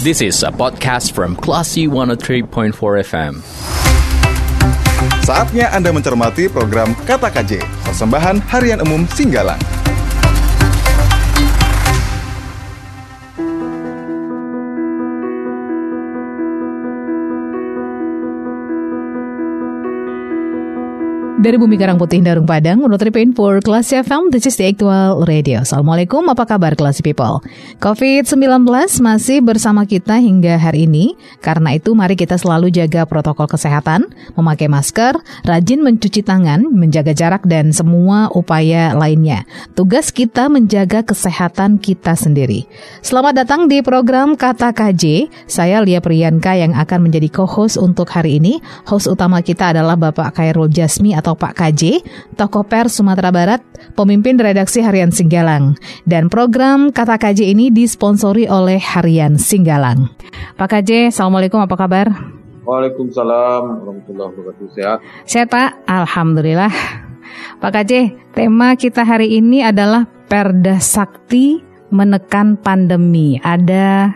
This is a podcast from Classy 103.4 FM. Saatnya Anda mencermati program Kata KJ, persembahan harian umum Singgalang. Dari Bumi Karang Putih Darung Padang, menurut Pain for Classy FM, this is the actual radio. Assalamualaikum, apa kabar Classy People? COVID-19 masih bersama kita hingga hari ini. Karena itu, mari kita selalu jaga protokol kesehatan, memakai masker, rajin mencuci tangan, menjaga jarak, dan semua upaya lainnya. Tugas kita menjaga kesehatan kita sendiri. Selamat datang di program Kata KJ. Saya Lia Priyanka yang akan menjadi co-host untuk hari ini. Host utama kita adalah Bapak Khairul Jasmi atau Pak KJ, tokoh pers Sumatera Barat, pemimpin redaksi Harian Singgalang. Dan program Kata KJ ini disponsori oleh Harian Singgalang. Pak KJ, Assalamualaikum, apa kabar? Waalaikumsalam warahmatullahi wabarakatuh. Sehat? Sehat Pak, Alhamdulillah. Pak KJ, tema kita hari ini adalah Perda Sakti menekan pandemi. Ada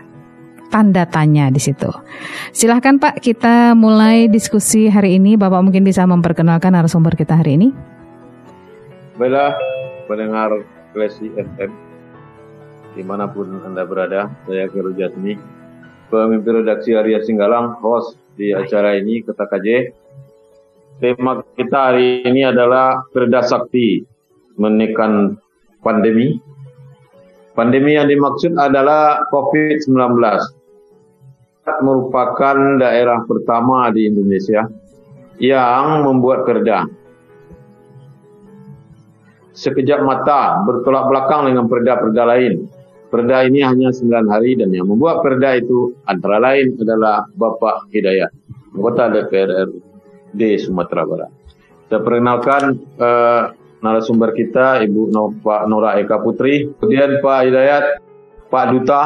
tanda tanya di situ. Silahkan Pak, kita mulai diskusi hari ini. Bapak mungkin bisa memperkenalkan narasumber kita hari ini. Baiklah, pendengar Klesi FM, di mana pun Anda berada, saya Kero Jasmi, pemimpin redaksi Arya Singgalang, host di acara ini, Kata KJ. Tema kita hari ini adalah Perda Sakti menekan pandemi. Pandemi yang dimaksud adalah COVID-19 merupakan daerah pertama di Indonesia yang membuat perda. Sekejap mata bertolak belakang dengan perda-perda lain. Perda ini hanya 9 hari dan yang membuat perda itu antara lain adalah Bapak Hidayat, anggota DPR di Sumatera Barat. Saya perkenalkan uh, narasumber kita Ibu Pak Nora Eka Putri, kemudian Pak Hidayat, Pak Duta,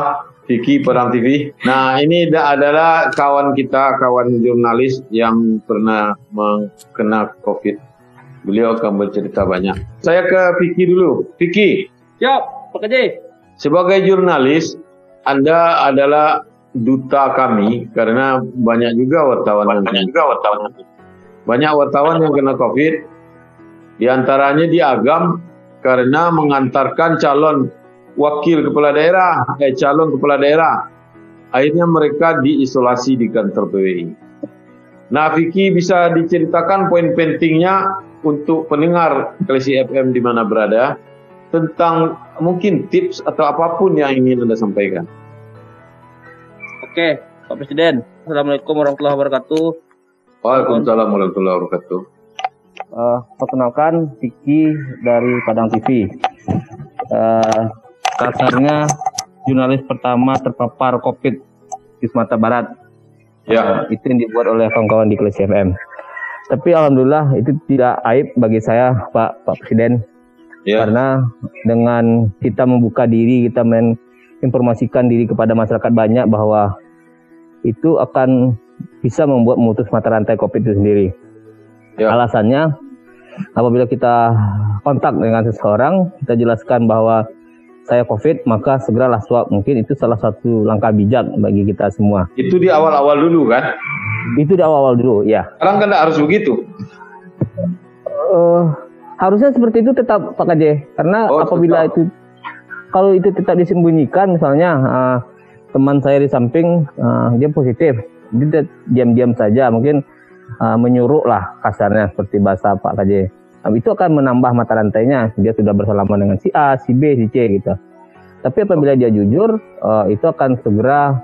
Vicky Padang TV. Nah, ini adalah kawan kita, kawan jurnalis yang pernah mengkena COVID. Beliau akan bercerita banyak. Saya ke Vicky dulu. Vicky. Siap, Pak Kaji. Sebagai jurnalis, Anda adalah duta kami karena banyak juga wartawan banyak yang juga wartawan. Banyak wartawan yang kena COVID. Di antaranya diagam karena mengantarkan calon wakil kepala daerah, eh, calon kepala daerah. Akhirnya mereka diisolasi di kantor PWI. Nah, Vicky bisa diceritakan poin pentingnya untuk pendengar Klesi FM di mana berada tentang mungkin tips atau apa pun yang ingin Anda sampaikan. Oke, Pak Presiden. Assalamualaikum warahmatullahi wabarakatuh. Waalaikumsalam warahmatullahi wabarakatuh. Uh, perkenalkan Vicky dari Padang TV. Uh, kasarnya jurnalis pertama terpapar COVID di Sumatera Barat. Ya. Uh, itu yang dibuat oleh kawan-kawan di Kelas FM. Tapi alhamdulillah itu tidak aib bagi saya Pak Pak Presiden. Ya. Karena dengan kita membuka diri, kita menginformasikan diri kepada masyarakat banyak bahwa itu akan bisa membuat memutus mata rantai COVID itu sendiri. Ya. Alasannya apabila kita kontak dengan seseorang, kita jelaskan bahwa saya COVID, maka segeralah swab. Mungkin itu salah satu langkah bijak bagi kita semua. Itu di awal-awal dulu kan? Itu di awal-awal dulu, ya. Sekarang kan harus begitu. Uh, harusnya seperti itu tetap Pak KJ. Karena oh, apabila tetap. itu, kalau itu tetap disembunyikan, misalnya uh, teman saya di samping uh, dia positif, dia diam-diam saja, mungkin uh, menyuruh lah kasarnya seperti bahasa Pak KJ itu akan menambah mata rantainya. Dia sudah bersalaman dengan si A, si B, si C gitu. Tapi apabila dia jujur, uh, itu akan segera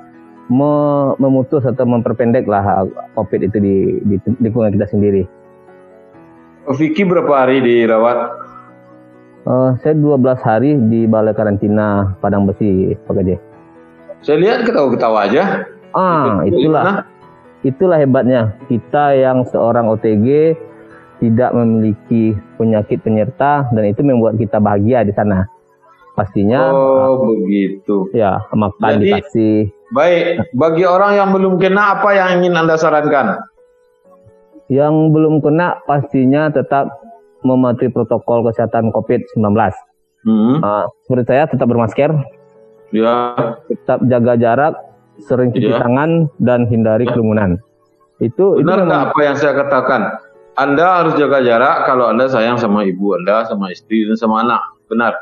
me memutus atau memperpendek lah COVID itu di, di lingkungan kita sendiri. Vicky berapa hari dirawat? Uh, saya 12 hari di balai karantina Padang Besi, Pak Gede. Saya lihat ketawa-ketawa aja. Ah, itulah. Itulah hebatnya. Kita yang seorang OTG tidak memiliki penyakit penyerta dan itu membuat kita bahagia di sana. Pastinya. Oh, uh, begitu. Ya, makan Jadi, dikasih. Baik, bagi orang yang belum kena apa yang ingin Anda sarankan? Yang belum kena pastinya tetap mematuhi protokol kesehatan COVID-19. Hmm. Uh, seperti saya tetap bermasker. Ya. Tetap jaga jarak sering cuci yeah. tangan dan hindari kerumunan. Itu benar nggak apa yang saya katakan? Anda harus jaga jarak kalau Anda sayang sama ibu Anda, sama istri dan sama anak. Benar.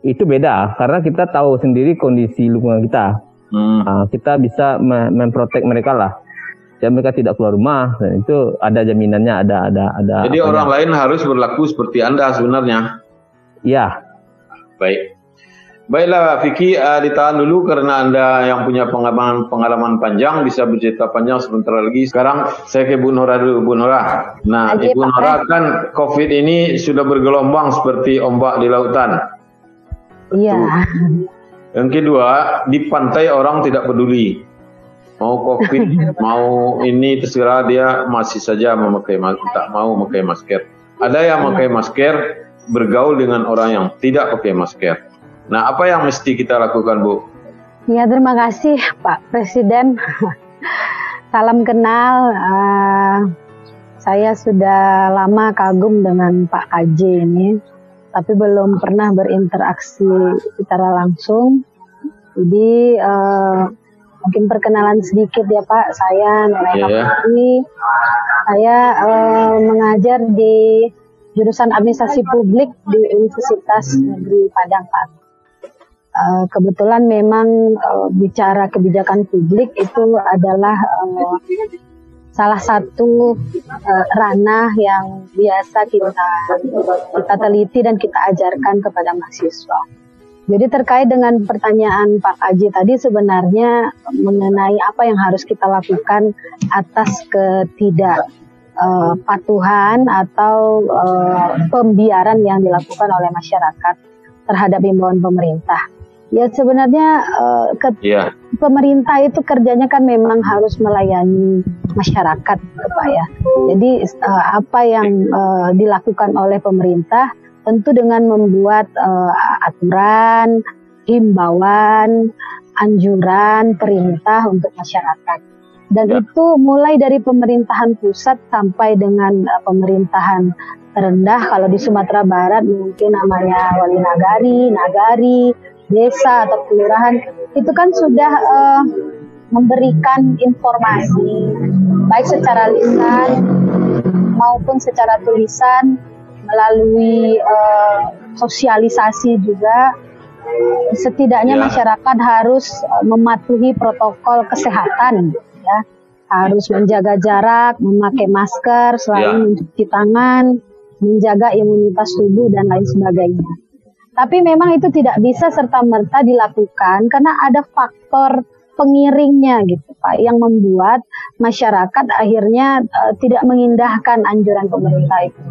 Itu beda karena kita tahu sendiri kondisi lingkungan kita. Hmm. Nah, kita bisa memprotek mereka lah. Ya mereka tidak keluar rumah dan itu ada jaminannya, ada ada ada. Jadi orang lain harus berlaku seperti Anda sebenarnya. Ya. Baik. Baiklah Vicky, uh, ditahan dulu karena Anda yang punya pengalaman pengalaman panjang bisa bercerita panjang sebentar lagi. Sekarang saya ke Bu Nora dulu, Bu Nora. Nah, Aji, Ibu Nora kan COVID ini sudah bergelombang seperti ombak di lautan. Iya. Yang kedua, di pantai orang tidak peduli. Mau COVID, mau ini terserah dia masih saja memakai tak mau memakai masker. Ada yang memakai masker bergaul dengan orang yang tidak pakai masker. Nah, apa yang mesti kita lakukan, Bu? Ya, terima kasih Pak Presiden. Salam kenal. Uh, saya sudah lama kagum dengan Pak KJ ini, tapi belum pernah berinteraksi secara langsung. Jadi uh, mungkin perkenalan sedikit ya Pak. Saya Nora yeah. Saya uh, mengajar di jurusan Administrasi Publik di Universitas Negeri Padang Pak. Eh, kebetulan memang uh, bicara kebijakan publik itu adalah uh, salah satu uh, ranah yang biasa kita kita teliti dan kita ajarkan kepada mahasiswa. Jadi terkait dengan pertanyaan Pak Aji tadi sebenarnya mengenai apa yang harus kita lakukan atas ketidak uh, patuhan atau uh, pembiaran yang dilakukan oleh masyarakat terhadap imbauan pemerintah. Ya sebenarnya uh, ke yeah. pemerintah itu kerjanya kan memang harus melayani masyarakat, Pak ya. Jadi uh, apa yang uh, dilakukan oleh pemerintah tentu dengan membuat uh, aturan, himbauan, anjuran, perintah untuk masyarakat. Dan ya. itu mulai dari pemerintahan pusat sampai dengan uh, pemerintahan terendah. Kalau di Sumatera Barat mungkin namanya Wali Nagari, Nagari, desa atau kelurahan itu kan sudah uh, memberikan informasi baik secara lisan maupun secara tulisan melalui uh, sosialisasi juga setidaknya ya. masyarakat harus uh, mematuhi protokol kesehatan ya harus menjaga jarak memakai masker selalu ya. mencuci tangan menjaga imunitas tubuh dan lain sebagainya tapi memang itu tidak bisa serta-merta dilakukan karena ada faktor pengiringnya gitu Pak yang membuat masyarakat akhirnya uh, tidak mengindahkan anjuran pemerintah itu.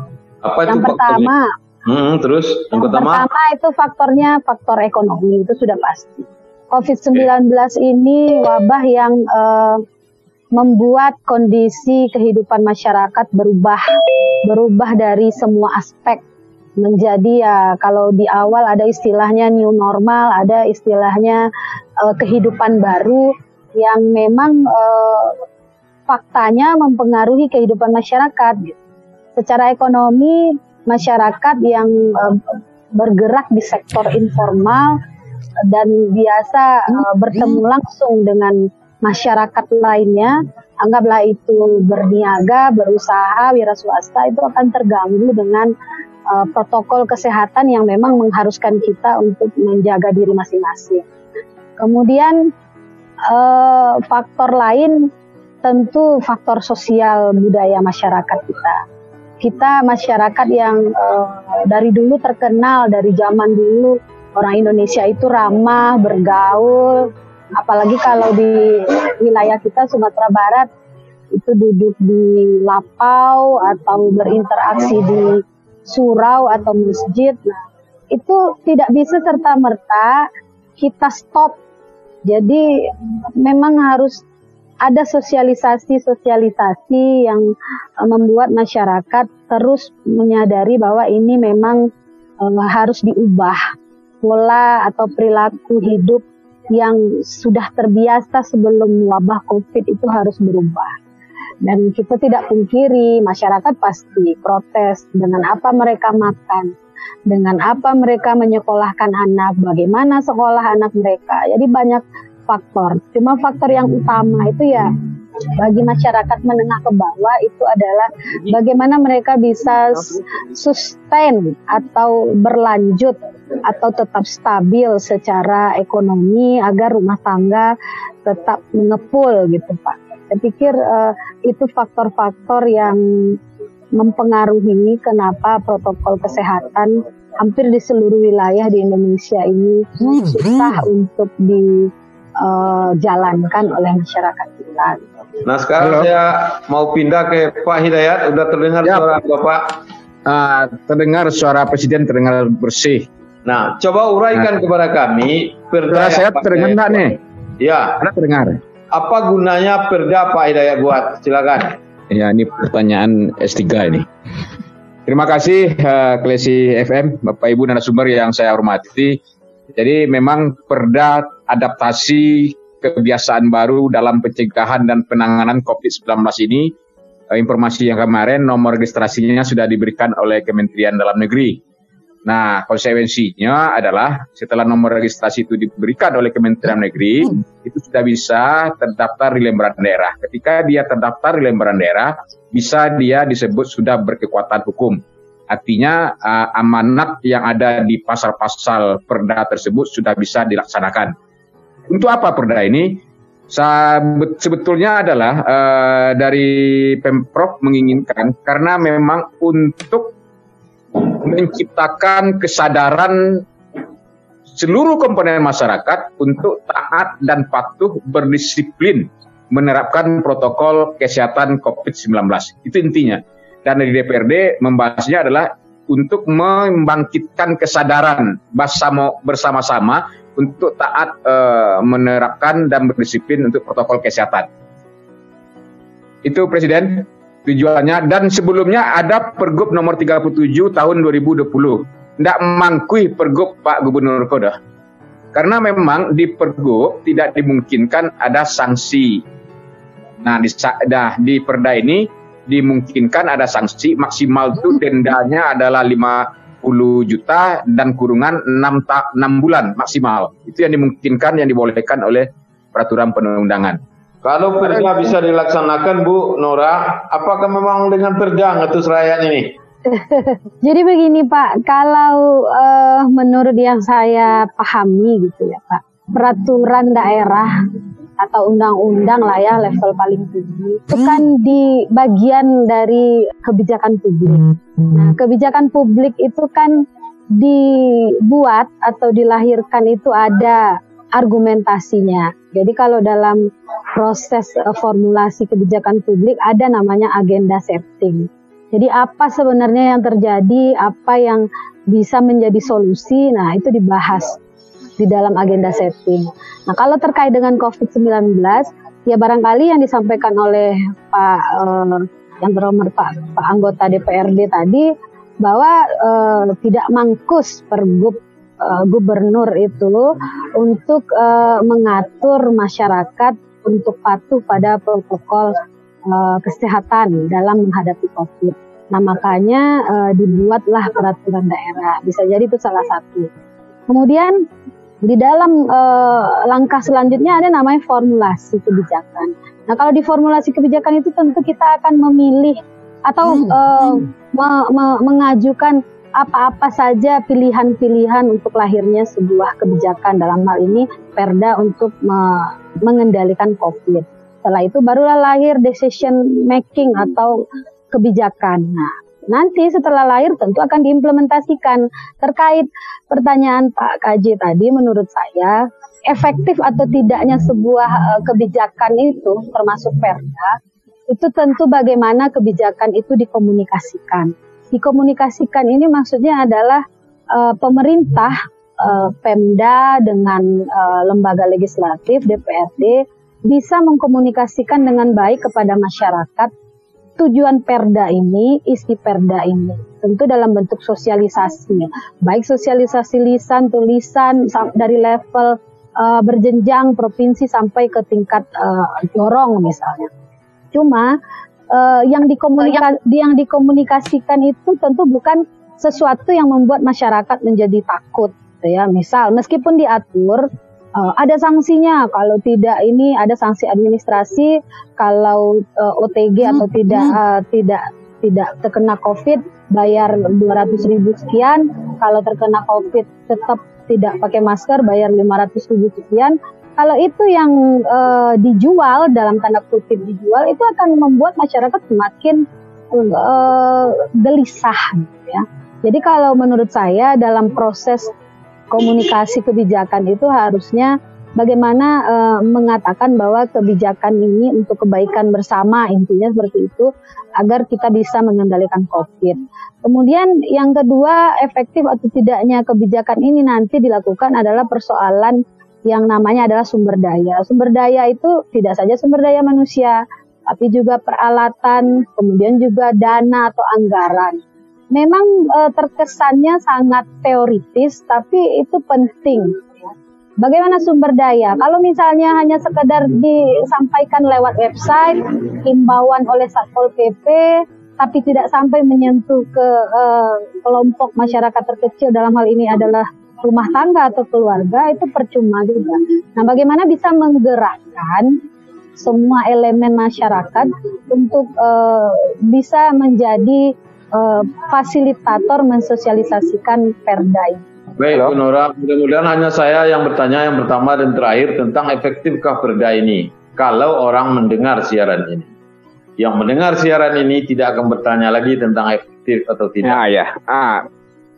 Apa yang pertama, hmm, terus yang, yang pertama? pertama itu faktornya faktor ekonomi itu sudah pasti. COVID-19 ini wabah yang uh, membuat kondisi kehidupan masyarakat berubah berubah dari semua aspek menjadi ya kalau di awal ada istilahnya new normal, ada istilahnya uh, kehidupan baru yang memang uh, faktanya mempengaruhi kehidupan masyarakat. Gitu. Secara ekonomi masyarakat yang uh, bergerak di sektor informal dan biasa uh, bertemu langsung dengan masyarakat lainnya, anggaplah itu berniaga, berusaha, wira swasta itu akan terganggu dengan uh, protokol kesehatan yang memang mengharuskan kita untuk menjaga diri masing-masing. Kemudian uh, faktor lain tentu faktor sosial budaya masyarakat kita. Kita masyarakat yang uh, dari dulu terkenal dari zaman dulu orang Indonesia itu ramah, bergaul, apalagi kalau di wilayah kita Sumatera Barat itu duduk di lapau atau berinteraksi di surau atau masjid. Nah, itu tidak bisa serta merta kita stop. Jadi memang harus ada sosialisasi-sosialisasi yang eh, membuat masyarakat terus menyadari bahwa ini memang uh, harus diubah pola atau perilaku hidup yang sudah terbiasa sebelum wabah COVID itu harus berubah. Dan kita tidak pungkiri masyarakat pasti protes dengan apa mereka makan, dengan apa mereka menyekolahkan anak, bagaimana sekolah anak mereka. Jadi banyak faktor. Cuma faktor yang utama itu ya bagi masyarakat menengah ke bawah itu adalah bagaimana mereka bisa sustain atau berlanjut atau tetap stabil secara ekonomi agar rumah tangga tetap mengepul gitu Pak. Saya pikir uh, itu faktor-faktor yang mempengaruhi kenapa protokol kesehatan hampir di seluruh wilayah di Indonesia ini susah untuk dijalankan uh, oleh masyarakat kita. Nah sekarang Halo. saya mau pindah ke Pak Hidayat. Sudah terdengar ya. suara Bapak? Uh, terdengar suara Presiden terdengar bersih. Nah coba uraikan nah. kepada kami. Saya terdengar nih? Ya. Ada terdengar. Apa gunanya Perda Pak Hidayat buat? Silakan. Ya ini pertanyaan S3 ini. Terima kasih uh, Klesi FM, Bapak Ibu dan sumber yang saya hormati. Jadi memang perda adaptasi kebiasaan baru dalam pencegahan dan penanganan COVID-19 ini, uh, informasi yang kemarin nomor registrasinya sudah diberikan oleh Kementerian Dalam Negeri. Nah, konsekuensinya adalah setelah nomor registrasi itu diberikan oleh Kementerian Negeri, itu sudah bisa terdaftar di lembaran daerah. Ketika dia terdaftar di lembaran daerah, bisa dia disebut sudah berkekuatan hukum. Artinya uh, amanat yang ada di pasal-pasal perda tersebut sudah bisa dilaksanakan. Untuk apa perda ini? Sebetulnya adalah uh, dari Pemprov menginginkan karena memang untuk menciptakan kesadaran seluruh komponen masyarakat untuk taat dan patuh berdisiplin menerapkan protokol kesehatan COVID-19. Itu intinya. Dan di DPRD membahasnya adalah untuk membangkitkan kesadaran bersama-sama untuk taat e, menerapkan dan berdisiplin untuk protokol kesehatan. Itu Presiden tujuannya dan sebelumnya ada Pergub nomor 37 tahun 2020. Tidak mangkui Pergub Pak Gubernur Kodah. Karena memang di Pergub tidak dimungkinkan ada sanksi. Nah, di, dah, di Perda ini dimungkinkan ada sanksi maksimal itu dendanya adalah 50 juta dan kurungan 6, ta 6 bulan maksimal. Itu yang dimungkinkan yang dibolehkan oleh peraturan perundangan. Kalau perda bisa dilaksanakan Bu Nora, apakah memang dengan perda ngetus rakyat ini? Jadi begini Pak, kalau uh, menurut yang saya pahami gitu ya Pak, peraturan daerah atau undang-undang lah ya level paling tinggi itu kan di bagian dari kebijakan publik. Nah, kebijakan publik itu kan dibuat atau dilahirkan itu ada argumentasinya. Jadi kalau dalam proses uh, formulasi kebijakan publik ada namanya agenda setting. Jadi apa sebenarnya yang terjadi, apa yang bisa menjadi solusi, nah itu dibahas di dalam agenda setting. Nah kalau terkait dengan COVID-19, ya barangkali yang disampaikan oleh Pak uh, yang Pak, Pak anggota DPRD tadi bahwa uh, tidak mangkus pergub uh, gubernur itu untuk uh, mengatur masyarakat untuk patuh pada protokol uh, kesehatan dalam menghadapi COVID. Nah makanya uh, dibuatlah peraturan daerah. Bisa jadi itu salah satu. Kemudian di dalam uh, langkah selanjutnya ada namanya formulasi kebijakan. Nah kalau di formulasi kebijakan itu tentu kita akan memilih atau uh, me me mengajukan apa-apa saja pilihan-pilihan untuk lahirnya sebuah kebijakan dalam hal ini Perda untuk me mengendalikan COVID. Setelah itu barulah lahir decision making atau kebijakan. Nah, nanti setelah lahir tentu akan diimplementasikan. Terkait pertanyaan Pak KJ tadi menurut saya efektif atau tidaknya sebuah uh, kebijakan itu termasuk Perda itu tentu bagaimana kebijakan itu dikomunikasikan dikomunikasikan ini maksudnya adalah uh, pemerintah uh, Pemda dengan uh, lembaga legislatif DPRD bisa mengkomunikasikan dengan baik kepada masyarakat tujuan perda ini, isi perda ini. Tentu dalam bentuk sosialisasi, baik sosialisasi lisan, tulisan dari level uh, berjenjang provinsi sampai ke tingkat uh, jorong misalnya. Cuma uh, yang dikomunika yang dikomunikasikan itu tentu bukan sesuatu yang membuat masyarakat menjadi takut gitu ya. Misal meskipun diatur uh, ada sanksinya. Kalau tidak ini ada sanksi administrasi. Kalau uh, OTG hmm. atau tidak uh, tidak tidak terkena COVID bayar 200 ribu sekian. Kalau terkena COVID tetap tidak pakai masker bayar 500 ribu sekian kalau itu yang uh, dijual dalam tanda kutip dijual itu akan membuat masyarakat semakin uh, gelisah ya. Jadi kalau menurut saya dalam proses komunikasi kebijakan itu harusnya bagaimana uh, mengatakan bahwa kebijakan ini untuk kebaikan bersama intinya seperti itu agar kita bisa mengendalikan Covid. Kemudian yang kedua efektif atau tidaknya kebijakan ini nanti dilakukan adalah persoalan yang namanya adalah sumber daya. Sumber daya itu tidak saja sumber daya manusia, tapi juga peralatan, kemudian juga dana atau anggaran. Memang e, terkesannya sangat teoritis, tapi itu penting. Bagaimana sumber daya? Kalau misalnya hanya sekedar disampaikan lewat website, himbauan oleh Satpol PP, tapi tidak sampai menyentuh ke e, kelompok masyarakat terkecil dalam hal ini adalah rumah tangga atau keluarga itu percuma juga. Nah, bagaimana bisa menggerakkan semua elemen masyarakat untuk uh, bisa menjadi uh, fasilitator mensosialisasikan perda ini. Baik, Bu Nora, mudah-mudahan hanya saya yang bertanya yang pertama dan terakhir tentang efektifkah perda ini kalau orang mendengar siaran ini. Yang mendengar siaran ini tidak akan bertanya lagi tentang efektif atau tidak. Nah, ya. Ah.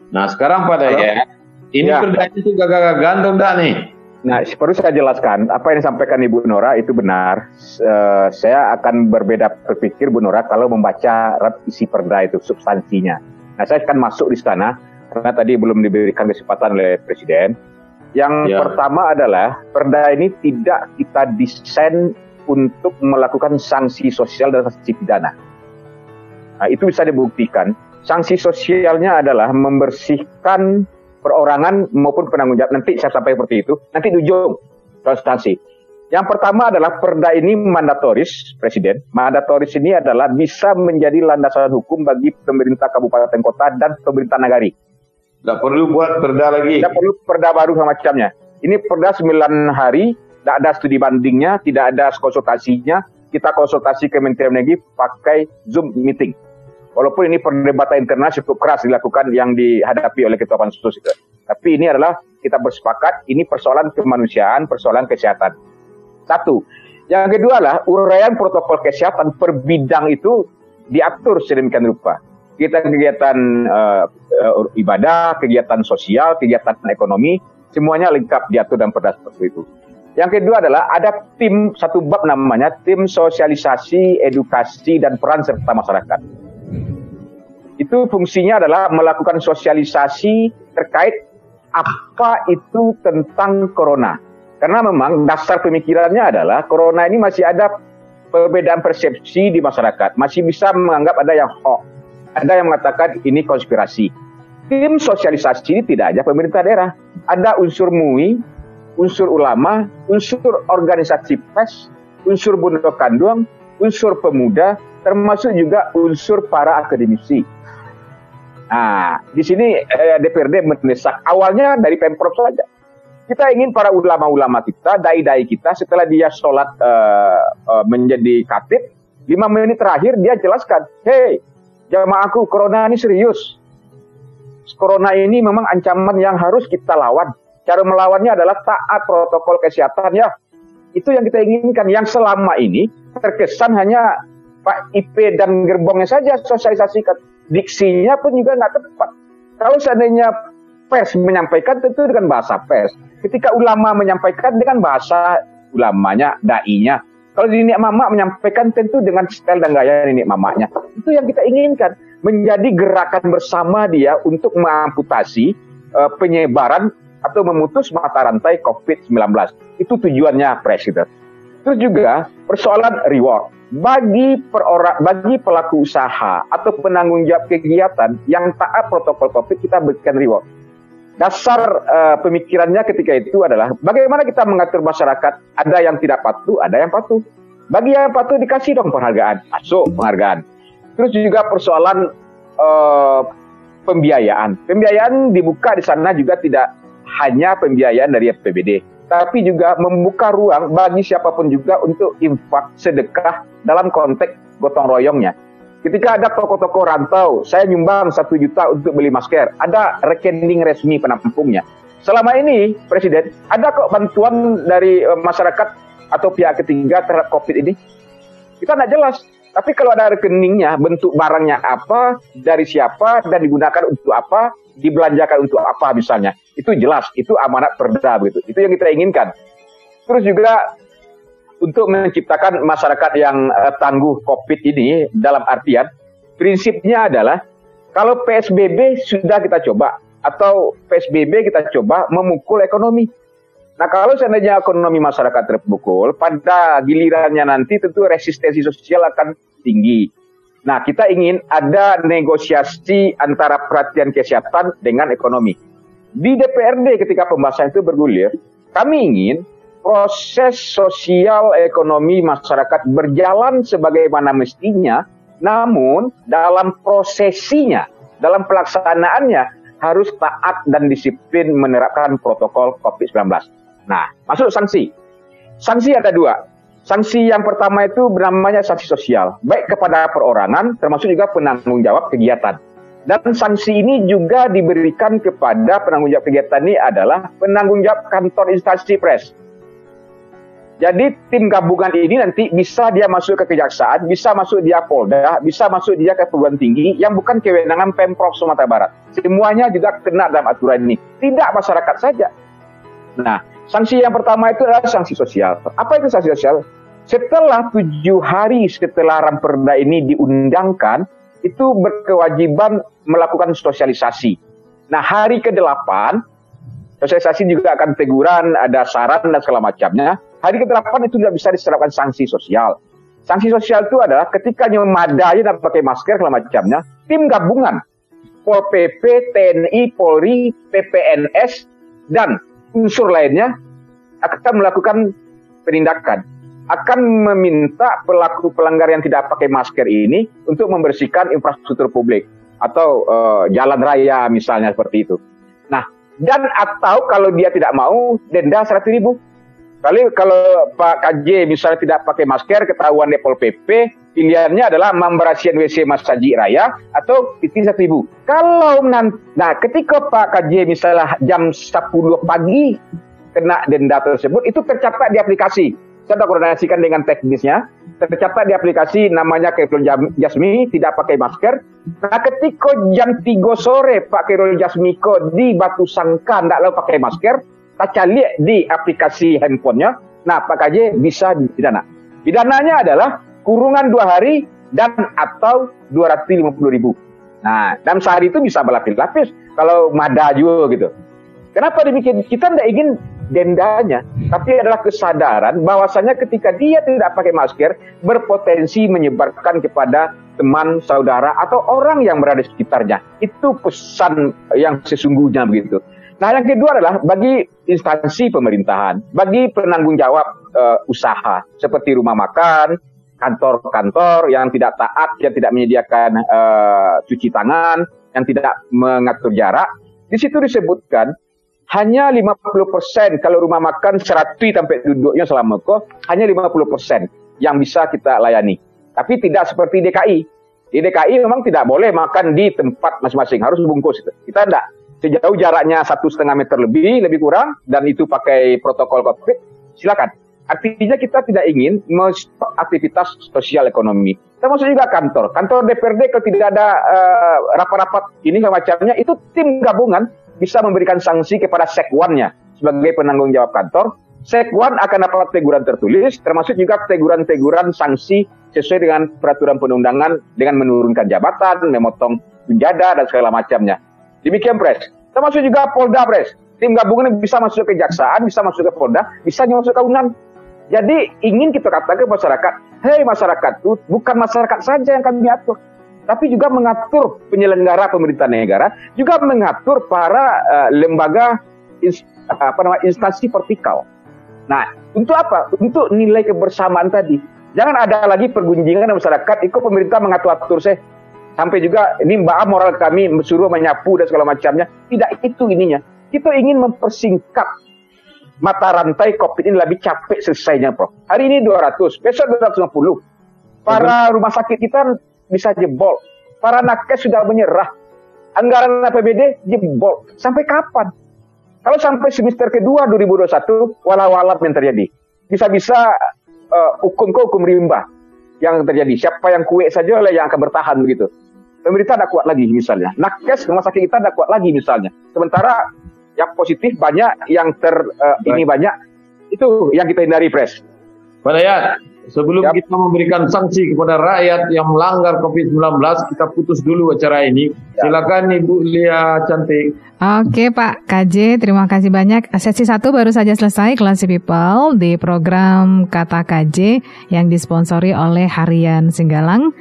Nah, sekarang pada ya, ini ya. kerjanya itu gagak gantung dah nih. Nah, perlu saya jelaskan, apa yang disampaikan Ibu Nora itu benar. Uh, saya akan berbeda berpikir Bu Nora kalau membaca isi perda itu substansinya. Nah, saya akan masuk di sana karena tadi belum diberikan kesempatan oleh Presiden. Yang ya. pertama adalah perda ini tidak kita desain untuk melakukan sanksi sosial dan sanksi pidana. Nah, itu bisa dibuktikan. Sanksi sosialnya adalah membersihkan perorangan maupun penanggung jawab. Nanti saya sampai seperti itu. Nanti di ujung substansi. Yang pertama adalah perda ini mandatoris, Presiden. Mandatoris ini adalah bisa menjadi landasan hukum bagi pemerintah kabupaten kota dan pemerintah nagari. Tidak perlu buat perda lagi. Tidak perlu perda baru sama macamnya. Ini perda 9 hari, tidak ada studi bandingnya, tidak ada konsultasinya. Kita konsultasi Kementerian Negeri pakai Zoom meeting. Walaupun ini perdebatan internal cukup keras dilakukan yang dihadapi oleh Ketua Pansus itu. Tapi ini adalah kita bersepakat ini persoalan kemanusiaan, persoalan kesehatan. Satu. Yang kedua adalah uraian protokol kesehatan per bidang itu diatur sedemikian rupa. Kita kegiatan uh, uh, ibadah, kegiatan sosial, kegiatan ekonomi, semuanya lengkap diatur dan perda seperti itu. Yang kedua adalah ada tim satu bab namanya tim sosialisasi, edukasi dan peran serta masyarakat itu fungsinya adalah melakukan sosialisasi terkait apa itu tentang corona. Karena memang dasar pemikirannya adalah corona ini masih ada perbedaan persepsi di masyarakat. Masih bisa menganggap ada yang hoax. Ada yang mengatakan ini konspirasi. Tim sosialisasi ini tidak aja pemerintah daerah. Ada unsur MUI, unsur ulama, unsur organisasi pers, unsur Bundo Kanduang, unsur pemuda, termasuk juga unsur para akademisi. Nah, di sini eh, DPRD mendesak awalnya dari Pemprov saja. Kita ingin para ulama-ulama kita, dai-dai kita setelah dia sholat uh, uh, menjadi katib, lima menit terakhir dia jelaskan, hei jamaahku, corona ini serius. Corona ini memang ancaman yang harus kita lawan. Cara melawannya adalah taat protokol kesehatan ya. Itu yang kita inginkan. Yang selama ini terkesan hanya Pak IP dan gerbongnya saja sosialisasikan diksinya pun juga nggak tepat. Kalau seandainya pers menyampaikan tentu dengan bahasa pers. Ketika ulama menyampaikan dengan bahasa ulamanya, dai-nya. Kalau nenek mama menyampaikan tentu dengan style dan gaya nenek mamanya. Itu yang kita inginkan. Menjadi gerakan bersama dia untuk mengamputasi uh, penyebaran atau memutus mata rantai COVID-19. Itu tujuannya Presiden. Terus juga persoalan reward bagi perora, bagi pelaku usaha atau penanggung jawab kegiatan yang taat protokol COVID kita berikan reward. Dasar uh, pemikirannya ketika itu adalah bagaimana kita mengatur masyarakat. Ada yang tidak patuh, ada yang patuh. Bagi yang patuh dikasih dong penghargaan, masuk penghargaan. Terus juga persoalan uh, pembiayaan. Pembiayaan dibuka di sana juga tidak hanya pembiayaan dari APBD, tapi juga membuka ruang bagi siapa pun juga untuk infak sedekah dalam konteks gotong royongnya. Ketika ada toko-toko rantau, saya nyumbang satu juta untuk beli masker, ada rekening resmi penampungnya. Selama ini, Presiden, ada kok bantuan dari uh, masyarakat atau pihak ketiga terhadap COVID ini? Kita tidak jelas. Tapi kalau ada rekeningnya, bentuk barangnya apa, dari siapa, dan digunakan untuk apa, dibelanjakan untuk apa misalnya. Itu jelas, itu amanat perda begitu. Itu yang kita inginkan. Terus juga untuk menciptakan masyarakat yang uh, tangguh COVID ini dalam artian prinsipnya adalah kalau PSBB sudah kita coba atau PSBB kita coba memukul ekonomi. Nah kalau seandainya ekonomi masyarakat terpukul, pada gilirannya nanti tentu resistensi sosial akan tinggi. Nah kita ingin ada negosiasi antara perhatian kesehatan dengan ekonomi. Di DPRD ketika pembahasan itu bergulir, kami ingin proses sosial ekonomi masyarakat berjalan sebagaimana mestinya, namun dalam prosesinya, dalam pelaksanaannya harus taat dan disiplin menerapkan protokol COVID-19. Nah, masuk sanksi. Sanksi ada dua. Sanksi yang pertama itu bernamanya sanksi sosial, baik kepada perorangan termasuk juga penanggung jawab kegiatan. Dan sanksi ini juga diberikan kepada penanggung jawab kegiatan ini adalah penanggung jawab kantor instansi pres. Jadi tim gabungan ini nanti bisa dia masuk ke kejaksaan, bisa masuk dia Polda, bisa masuk dia ke perguruan tinggi yang bukan kewenangan Pemprov Sumatera Barat. Semuanya juga kena dalam aturan ini. Tidak masyarakat saja. Nah, sanksi yang pertama itu adalah sanksi sosial. Apa itu sanksi sosial? Setelah tujuh hari setelah ramperda ini diundangkan, itu berkewajiban melakukan sosialisasi. Nah, hari ke-8, sosialisasi juga akan teguran, ada saran dan segala macamnya Hari ke-8 itu tidak bisa diserapkan sanksi sosial. Sanksi sosial itu adalah ketika memadai dan pakai masker segala macamnya, tim gabungan Pol PP, TNI, Polri, PPNS, dan unsur lainnya akan melakukan penindakan. Akan meminta pelaku pelanggar yang tidak pakai masker ini untuk membersihkan infrastruktur publik atau uh, jalan raya misalnya seperti itu. Nah, dan atau kalau dia tidak mau denda 100 ribu. Kali kalau Pak KJ misalnya tidak pakai masker, ketahuan Depol PP, pilihannya adalah memberasihan WC Mas Haji Raya atau titik satu ibu. Kalau nanti, nah ketika Pak KJ misalnya jam 10 pagi kena denda tersebut, itu tercatat di aplikasi. Saya sudah koordinasikan dengan teknisnya, tercatat di aplikasi namanya Khairul Jasmi, tidak pakai masker. Nah ketika jam 3 sore Pak Khairul Jasmi di Batu Sangka tidak lalu pakai masker, lihat di aplikasi handphonenya, nah Pak KJ bisa dipidana. Pidananya adalah kurungan dua hari dan atau 250 ribu. Nah, dalam sehari itu bisa berlapis-lapis kalau mada juga gitu. Kenapa demikian? Kita tidak ingin dendanya, tapi adalah kesadaran bahwasanya ketika dia tidak pakai masker berpotensi menyebarkan kepada teman, saudara atau orang yang berada di sekitarnya. Itu pesan yang sesungguhnya begitu. Nah, yang kedua adalah bagi instansi pemerintahan, bagi penanggung jawab uh, usaha seperti rumah makan, kantor-kantor yang tidak taat, yang tidak menyediakan uh, cuci tangan, yang tidak mengatur jarak. Di situ disebutkan hanya 50% kalau rumah makan seratui sampai duduknya selama kok hanya 50% yang bisa kita layani. Tapi tidak seperti DKI. Di DKI memang tidak boleh makan di tempat masing-masing, harus bungkus. Kita tidak sejauh jaraknya satu setengah meter lebih, lebih kurang, dan itu pakai protokol COVID, silakan. Artinya kita tidak ingin aktivitas sosial ekonomi. Termasuk juga kantor. Kantor DPRD kalau tidak ada uh, rapat-rapat ini semacamnya, itu tim gabungan bisa memberikan sanksi kepada sekwannya sebagai penanggung jawab kantor. Sekwan akan dapat teguran tertulis, termasuk juga teguran-teguran sanksi sesuai dengan peraturan penundangan dengan menurunkan jabatan, memotong penjada dan segala macamnya. Demikian Pres. Termasuk juga Polda Pres. Tim gabungan bisa masuk ke kejaksaan, bisa masuk ke Polda, bisa masuk ke UNAN. Jadi ingin kita katakan ke masyarakat, hei masyarakat bukan masyarakat saja yang kami atur, tapi juga mengatur penyelenggara pemerintahan negara, juga mengatur para uh, lembaga ins, apa nama instansi vertikal. Nah, untuk apa? Untuk nilai kebersamaan tadi. Jangan ada lagi pergunjingan masyarakat, ikut pemerintah mengatur-atur saya sampai juga ini mbak moral kami suruh menyapu dan segala macamnya. Tidak itu ininya. Kita ingin mempersingkat mata rantai COVID ini lebih capek selesainya, Prof. Hari ini 200, besok 250. Para rumah sakit kita bisa jebol. Para nakes sudah menyerah. Anggaran APBD jebol. Sampai kapan? Kalau sampai semester kedua 2021, walau-walau yang terjadi. Bisa-bisa uh, hukum ke hukum rimba yang terjadi. Siapa yang kue saja lah yang akan bertahan begitu. Pemerintah tidak kuat lagi misalnya. Nakes rumah sakit kita tidak kuat lagi misalnya. Sementara yang positif banyak, yang ter uh, ini banyak, itu yang kita hindari pres. Pak Dayat, sebelum Yap. kita memberikan sanksi kepada rakyat yang melanggar COVID-19, kita putus dulu acara ini. Yap. Silakan Ibu Lia Cantik. Oke Pak KJ, terima kasih banyak. Sesi satu baru saja selesai Classy People di program Kata KJ yang disponsori oleh Harian Singgalang.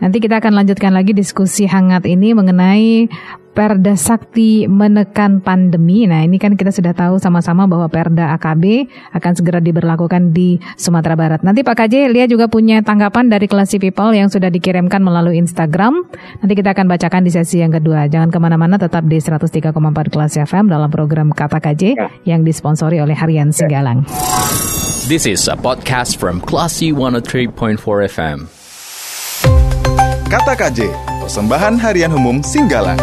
Nanti kita akan lanjutkan lagi diskusi hangat ini mengenai Perda Sakti menekan pandemi. Nah, ini kan kita sudah tahu sama-sama bahwa Perda AKB akan segera diberlakukan di Sumatera Barat. Nanti Pak KJ, Lia juga punya tanggapan dari Classy People yang sudah dikirimkan melalui Instagram. Nanti kita akan bacakan di sesi yang kedua. Jangan ke mana-mana, tetap di 103,4 Kelas FM dalam program Kata KJ ya. yang disponsori oleh Harian Singgalang. This is a podcast from Classy 103.4 FM. Kata KJ, persembahan harian umum Singgalang.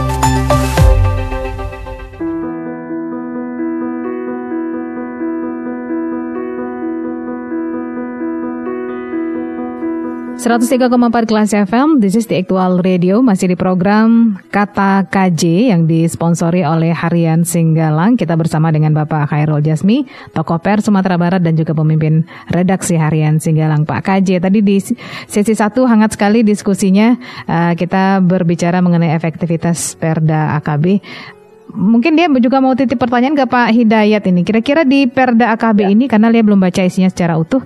103,4 kelas FM, this is the actual radio, masih di program Kata KJ yang disponsori oleh Harian Singgalang. Kita bersama dengan Bapak Khairul Jasmi, tokoh per Sumatera Barat dan juga pemimpin redaksi Harian Singgalang. Pak KJ, tadi di sesi satu hangat sekali diskusinya, uh, kita berbicara mengenai efektivitas Perda AKB mungkin dia juga mau titip pertanyaan ke Pak Hidayat ini. Kira-kira di Perda AKB ya. ini karena dia belum baca isinya secara utuh,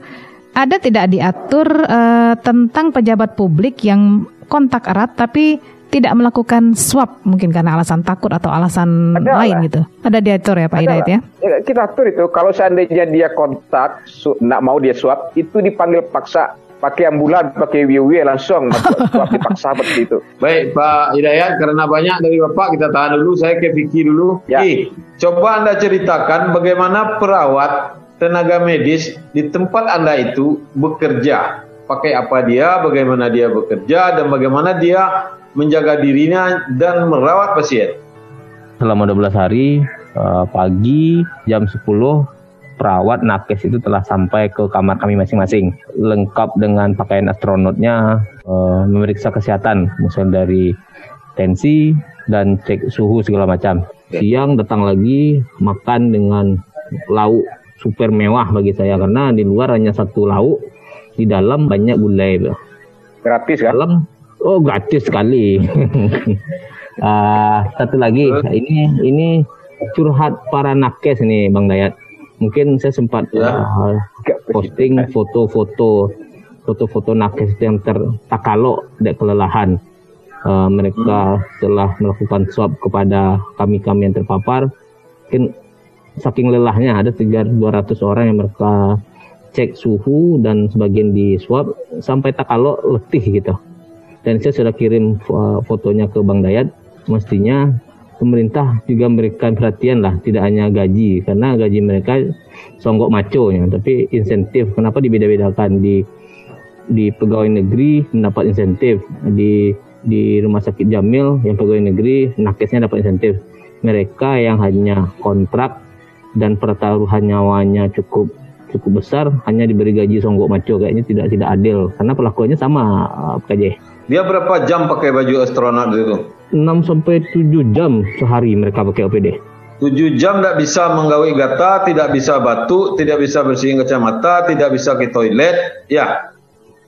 ada tidak diatur uh, tentang pejabat publik yang kontak erat tapi tidak melakukan swab mungkin karena alasan takut atau alasan ada lain lah. gitu. Ada diatur ya Pak Hidayat ya? ya? Kita atur itu kalau seandainya dia kontak, nak mau dia swab, itu dipanggil paksa pakai ambulan, pakai wiwi langsung swab dipaksa seperti itu. Baik Pak Hidayat, karena banyak dari Bapak kita tahan dulu, saya ke Vicky dulu. Ya. Eh, coba Anda ceritakan bagaimana perawat tenaga medis di tempat Anda itu bekerja. Pakai apa dia, bagaimana dia bekerja, dan bagaimana dia menjaga dirinya dan merawat pasien. Selama 12 hari, eh, pagi jam 10, perawat nakes itu telah sampai ke kamar kami masing-masing. Lengkap dengan pakaian astronotnya, eh, memeriksa kesehatan, misalnya dari tensi dan cek suhu segala macam. Siang datang lagi makan dengan lauk super mewah bagi saya karena di luar hanya satu lauk, di dalam banyak gulai. Gratis kan? Dalam oh gratis sekali. uh, satu lagi ini ini curhat para nakes nih Bang Dayat. Mungkin saya sempat ya. uh, posting foto-foto foto-foto nakes yang tertakalok dan kelelahan. Uh, mereka hmm. telah melakukan swab kepada kami-kami yang terpapar. Mungkin saking lelahnya ada 200 orang yang mereka cek suhu dan sebagian di swab sampai tak kalau letih gitu. Dan saya sudah kirim uh, fotonya ke Bang Dayat. Mestinya pemerintah juga memberikan perhatian lah, tidak hanya gaji karena gaji mereka songgok maco ya, tapi insentif. Kenapa dibeda-bedakan di di pegawai negeri mendapat insentif di di rumah sakit Jamil yang pegawai negeri nakesnya dapat insentif mereka yang hanya kontrak dan pertaruhan nyawanya cukup cukup besar hanya diberi gaji songgok maco kayaknya tidak tidak adil karena pelakuannya sama KJ. Dia berapa jam pakai baju astronot itu? 6 sampai 7 jam sehari mereka pakai OPD. 7 jam tidak bisa menggawi gata, tidak bisa batuk, tidak bisa bersihin kacamata, tidak bisa ke toilet, ya.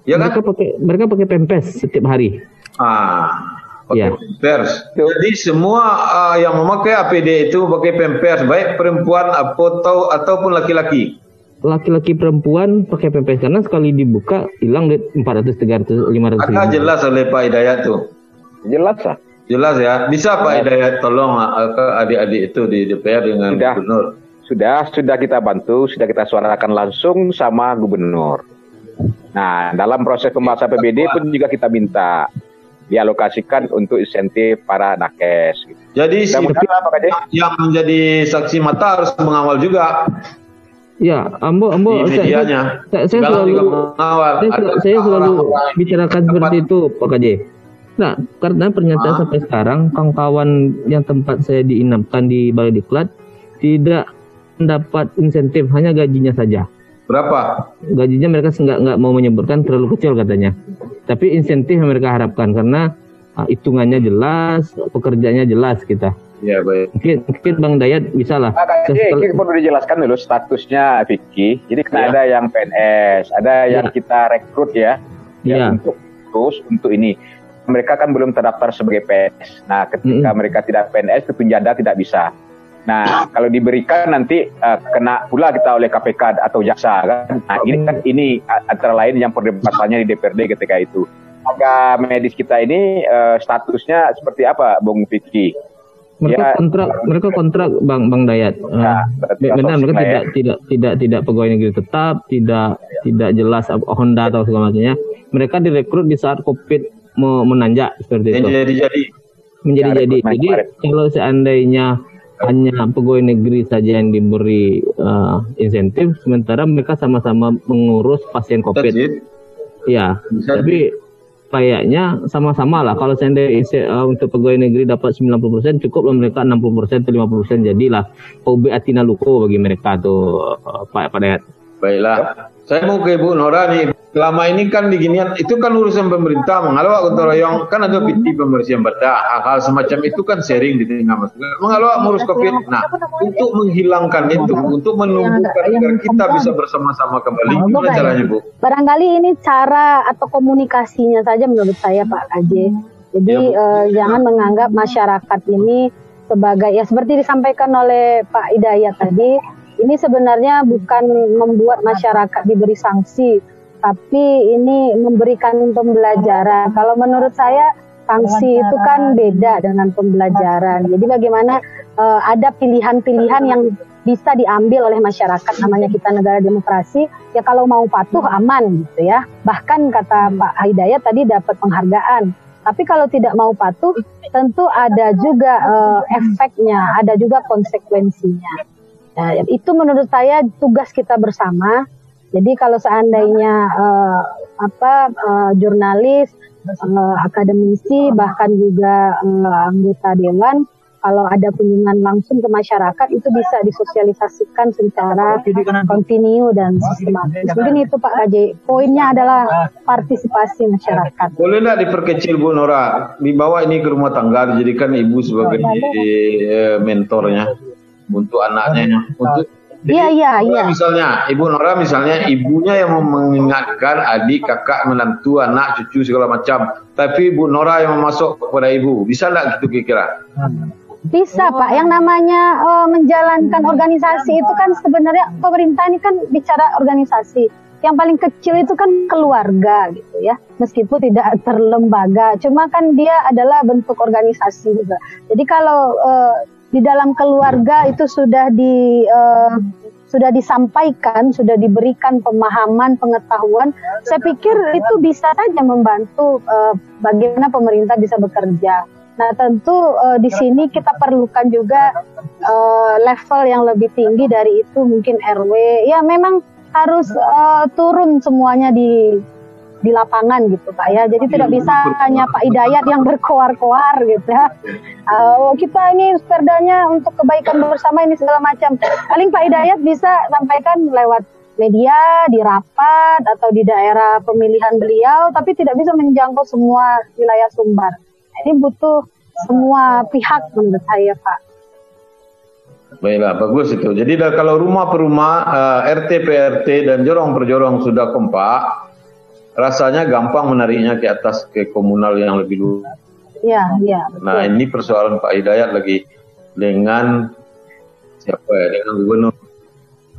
Ya kan? Mereka pakai mereka pakai pempes setiap hari. Ah, pakai ya. pampers. Jadi semua uh, yang memakai APD itu pakai pampers, baik perempuan atau ataupun laki-laki. Laki-laki perempuan pakai pampers karena sekali dibuka hilang duit 400, 300, 500 ribu. jelas oleh Pak Hidayat tuh. Jelas ah. Jelas ya. Bisa Pak Hidayat tolong uh, ke adik-adik itu di DPR dengan sudah, gubernur. Sudah, sudah kita bantu, sudah kita suarakan langsung sama gubernur. Nah, dalam proses pembahasan PBD pun juga kita minta dialokasikan untuk insentif para nakes. Jadi si yang menjadi saksi mata harus mengawal juga. Ya, Ambo, Ambo, Di saya, medianya. saya, saya Segala selalu, mengawal. saya, Ada saya selalu bicarakan di seperti tempat- itu, Pak KJ. Nah, karena pernyataan Ah. sampai sekarang, kawan-kawan yang tempat saya diinapkan di Balai Diklat tidak mendapat insentif, hanya gajinya saja. Berapa? Gajinya mereka nggak nggak mau menyebutkan terlalu kecil katanya. Tapi insentif yang mereka harapkan karena ah, hitungannya jelas, pekerjaannya jelas kita. Ya baik. Mungkin, mungkin Bang Dayat bisa lah. Makanya Setelah- kita perlu dijelaskan dulu statusnya Vicky. Jadi kan Ya. ada yang PNS, ada yang Ya. kita rekrut ya, Ya. ya untuk terus untuk ini. Mereka kan belum terdaftar sebagai PNS. Nah, ketika Mm-mm. mereka tidak PNS, itu penjanda tidak bisa. Nah, kalau diberikan nanti eh, kena pula kita oleh KPK atau jaksa kan. Nah, ini kan ini antara lain yang perdebatannya di DPRD ketika itu. Maka medis kita ini eh, statusnya seperti apa, Bung Vicky? mereka Ya. kontrak mereka kontrak bang bang Dayat Ya, Eh, berarti benar mereka lah ya. tidak tidak tidak tidak pegawai negeri tetap tidak tidak jelas Honda atau segala macamnya mereka direkrut di saat covid mau menanjak seperti itu Jadi jadi menjadi Ya, jadi jadi kalau seandainya hanya pegawai negeri saja yang diberi eh, insentif sementara mereka sama-sama mengurus pasien covid. ya Bisa tapi kayaknya sama-sama lah. Kalau seandainya uh, untuk pegawai negeri dapat 90% cukup lah mereka 60% atau 50% jadilah. OB Atina Luko bagi mereka tuh uh, Pak Pak Dayat. Baiklah. Saya mau ke Ibu Nora nih. Selama ini kan diginian, itu kan urusan pemerintah. Mengalawak gotong royong, kan ada PT pembersihan badak, hal-hal semacam itu kan sharing di tengah masyarakat. Mengalawak ngurus COVID. Nah, untuk menghilangkan itu, untuk menumbuhkan agar kita bisa bersama-sama kembali, gimana caranya Bu? Barangkali ini cara atau komunikasinya saja menurut saya Pak KJ. Jadi Ya, eh, jangan menganggap masyarakat ini sebagai ya seperti disampaikan oleh Pak Hidayat tadi, ini sebenarnya bukan membuat masyarakat diberi sanksi, tapi ini memberikan pembelajaran. Kalau menurut saya sanksi itu kan beda dengan pembelajaran. Jadi bagaimana eh, ada pilihan-pilihan yang bisa diambil oleh masyarakat namanya kita negara demokrasi ya kalau mau patuh aman gitu ya bahkan kata Pak Hidayat tadi dapat penghargaan tapi kalau tidak mau patuh tentu ada juga eh, efeknya ada juga konsekuensinya Nah, itu menurut saya tugas kita bersama jadi kalau seandainya eh, apa eh, jurnalis eh, akademisi bahkan juga eh, anggota dewan kalau ada kunjungan langsung ke masyarakat itu bisa disosialisasikan secara kontinu dan sistematis. Mungkin itu Pak KJ. Poinnya adalah partisipasi masyarakat. Boleh nggak diperkecil Bu Nora? Dibawa ini ke rumah tangga, dijadikan ibu sebagai mentornya untuk anaknya. Untuk Iya iya iya. Misalnya, Ibu Nora misalnya ibunya yang mau mengingatkan adik, kakak, menantu, anak, cucu segala macam. Tapi Ibu Nora yang memasuk kepada ibu. Bisa nggak gitu kira-kira? Bisa Pak. Yang namanya eh, menjalankan organisasi itu kan sebenarnya pemerintah ini kan bicara organisasi. Yang paling kecil itu kan keluarga gitu ya. Meskipun tidak terlembaga, cuma kan dia adalah bentuk organisasi juga. Jadi kalau eh, di dalam keluarga itu sudah di eh, sudah disampaikan, sudah diberikan pemahaman, pengetahuan, saya pikir itu bisa saja membantu eh, bagaimana pemerintah bisa bekerja. Nah tentu eh, di sini kita perlukan juga eh, level yang lebih tinggi dari itu mungkin RW. Ya memang harus eh, turun semuanya di di lapangan gitu Pak ya. Jadi tidak bisa hanya Pak Hidayat yang berkoar-koar gitu ya. Oh, kita ini perdanya untuk kebaikan bersama ini segala macam. Paling Pak Hidayat bisa sampaikan lewat media, di rapat atau di daerah pemilihan beliau, tapi tidak bisa menjangkau semua wilayah Sumbar. Ini butuh semua pihak menurut saya Pak. Baiklah, bagus itu. Jadi kalau rumah per rumah, RT PRT dan jorong per jorong sudah kompak, rasanya gampang menariknya ke atas ke komunal yang lebih luas. Ya, ya. Nah ini persoalan Pak Hidayat lagi dengan siapa ya dengan gubernur.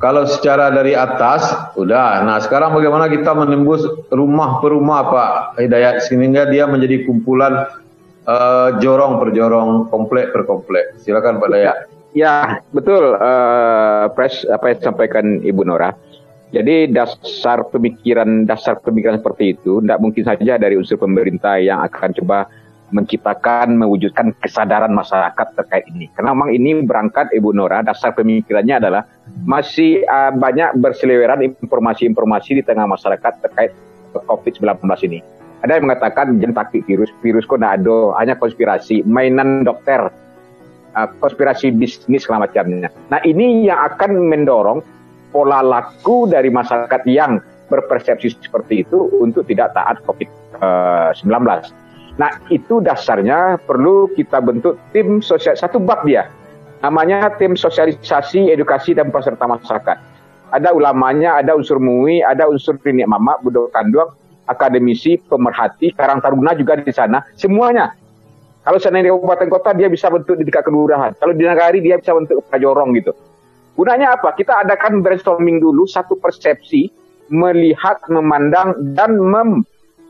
Kalau secara dari atas udah. Nah sekarang bagaimana kita menembus rumah per rumah Pak Hidayat sehingga dia menjadi kumpulan eh, jorong per jorong, komplek per komplek. Silakan Pak Dayat. Ya, betul. eh, Pres apa yang disampaikan Ibu Nora. Jadi dasar pemikiran dasar pemikiran seperti itu tidak mungkin saja dari unsur pemerintah yang akan coba menciptakan, mewujudkan kesadaran masyarakat terkait ini. Karena memang ini berangkat Ibu Nora, dasar pemikirannya adalah masih uh, banyak berseliweran informasi-informasi di tengah masyarakat terkait COVID-19 ini. Ada yang mengatakan takut virus, virus kok tidak ada, hanya konspirasi, mainan dokter, uh, konspirasi bisnis segala macamnya. Nah ini yang akan mendorong pola laku dari masyarakat yang berpersepsi seperti itu untuk tidak taat COVID-19. Nah itu dasarnya perlu kita bentuk tim sosial satu bab dia namanya tim sosialisasi edukasi dan peserta masyarakat. Ada ulamanya, ada unsur MUI, ada unsur klinik mama, budok kanduang, akademisi, pemerhati, karang taruna juga di sana. Semuanya. Kalau seandainya di kabupaten kota dia bisa bentuk di tingkat kelurahan. Kalau di nagari dia bisa bentuk pajorong gitu. Gunanya apa? Kita adakan brainstorming dulu satu persepsi melihat, memandang dan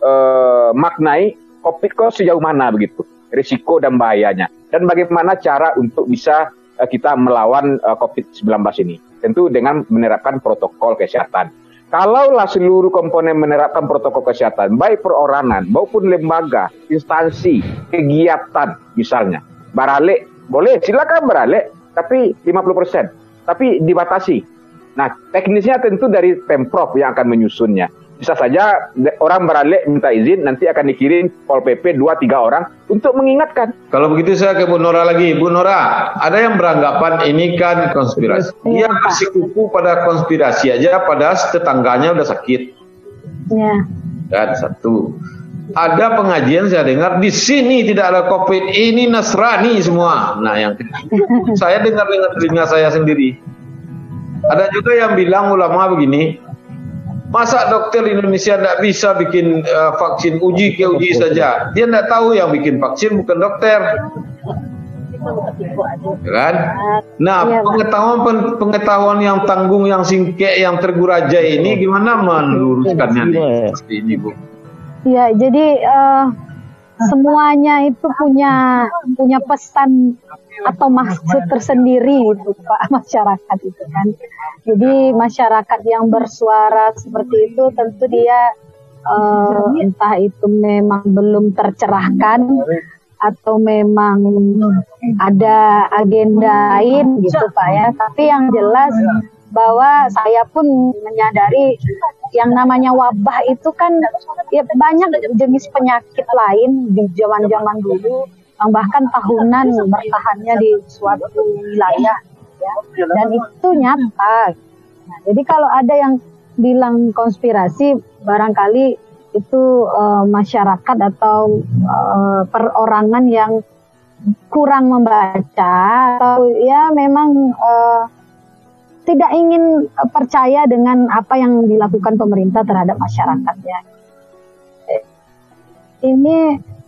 memaknai uh, COVID kok sejauh mana begitu. Risiko dan bahayanya. Dan bagaimana cara untuk bisa uh, kita melawan uh, COVID-19 ini. Tentu dengan menerapkan protokol kesehatan. Kalaulah seluruh komponen menerapkan protokol kesehatan, baik perorangan maupun lembaga, instansi, kegiatan misalnya, barale boleh silakan barale, tapi 50%, tapi dibatasi Nah, teknisnya tentu dari Pemprov yang akan menyusunnya. Bisa saja orang beralih minta izin, nanti akan dikirim Pol PP 2-3 orang untuk mengingatkan. Kalau begitu saya ke Bu Nora lagi. Bu Nora, ada yang beranggapan ini kan konspirasi. Iya, Dia masih kuku pada konspirasi aja, pada tetangganya udah sakit. Iya. Dan satu. Ada pengajian saya dengar di sini tidak ada COVID, ini Nasrani semua. Nah, yang saya dengar dengan telinga saya sendiri. Ada juga yang bilang ulama begini, masa dokter Indonesia tidak bisa bikin uh, vaksin uji ke uji saja? Dia tidak tahu yang bikin vaksin bukan dokter. Ya kan? Nah, iya, pengetahuan pengetahuan yang tanggung, yang singkek, yang terguraja ini gimana meluruskannya nih seperti ini, Bu? Ya, jadi uh, semuanya itu punya punya pesan atau maksud tersendiri itu Pak masyarakat itu kan. Jadi masyarakat yang bersuara seperti itu tentu dia uh, entah itu memang belum tercerahkan atau memang ada agenda lain gitu Pak ya. Tapi yang jelas bahwa saya pun menyadari yang namanya wabah itu kan ya banyak jenis penyakit lain di zaman-zaman dulu bahkan tahunan bertahannya di suatu wilayah ya. Dan itu nyata. Nah, jadi kalau ada yang bilang konspirasi barangkali itu uh, masyarakat atau uh, perorangan yang kurang membaca atau ya memang uh, tidak ingin percaya dengan apa yang dilakukan pemerintah terhadap masyarakatnya. Ini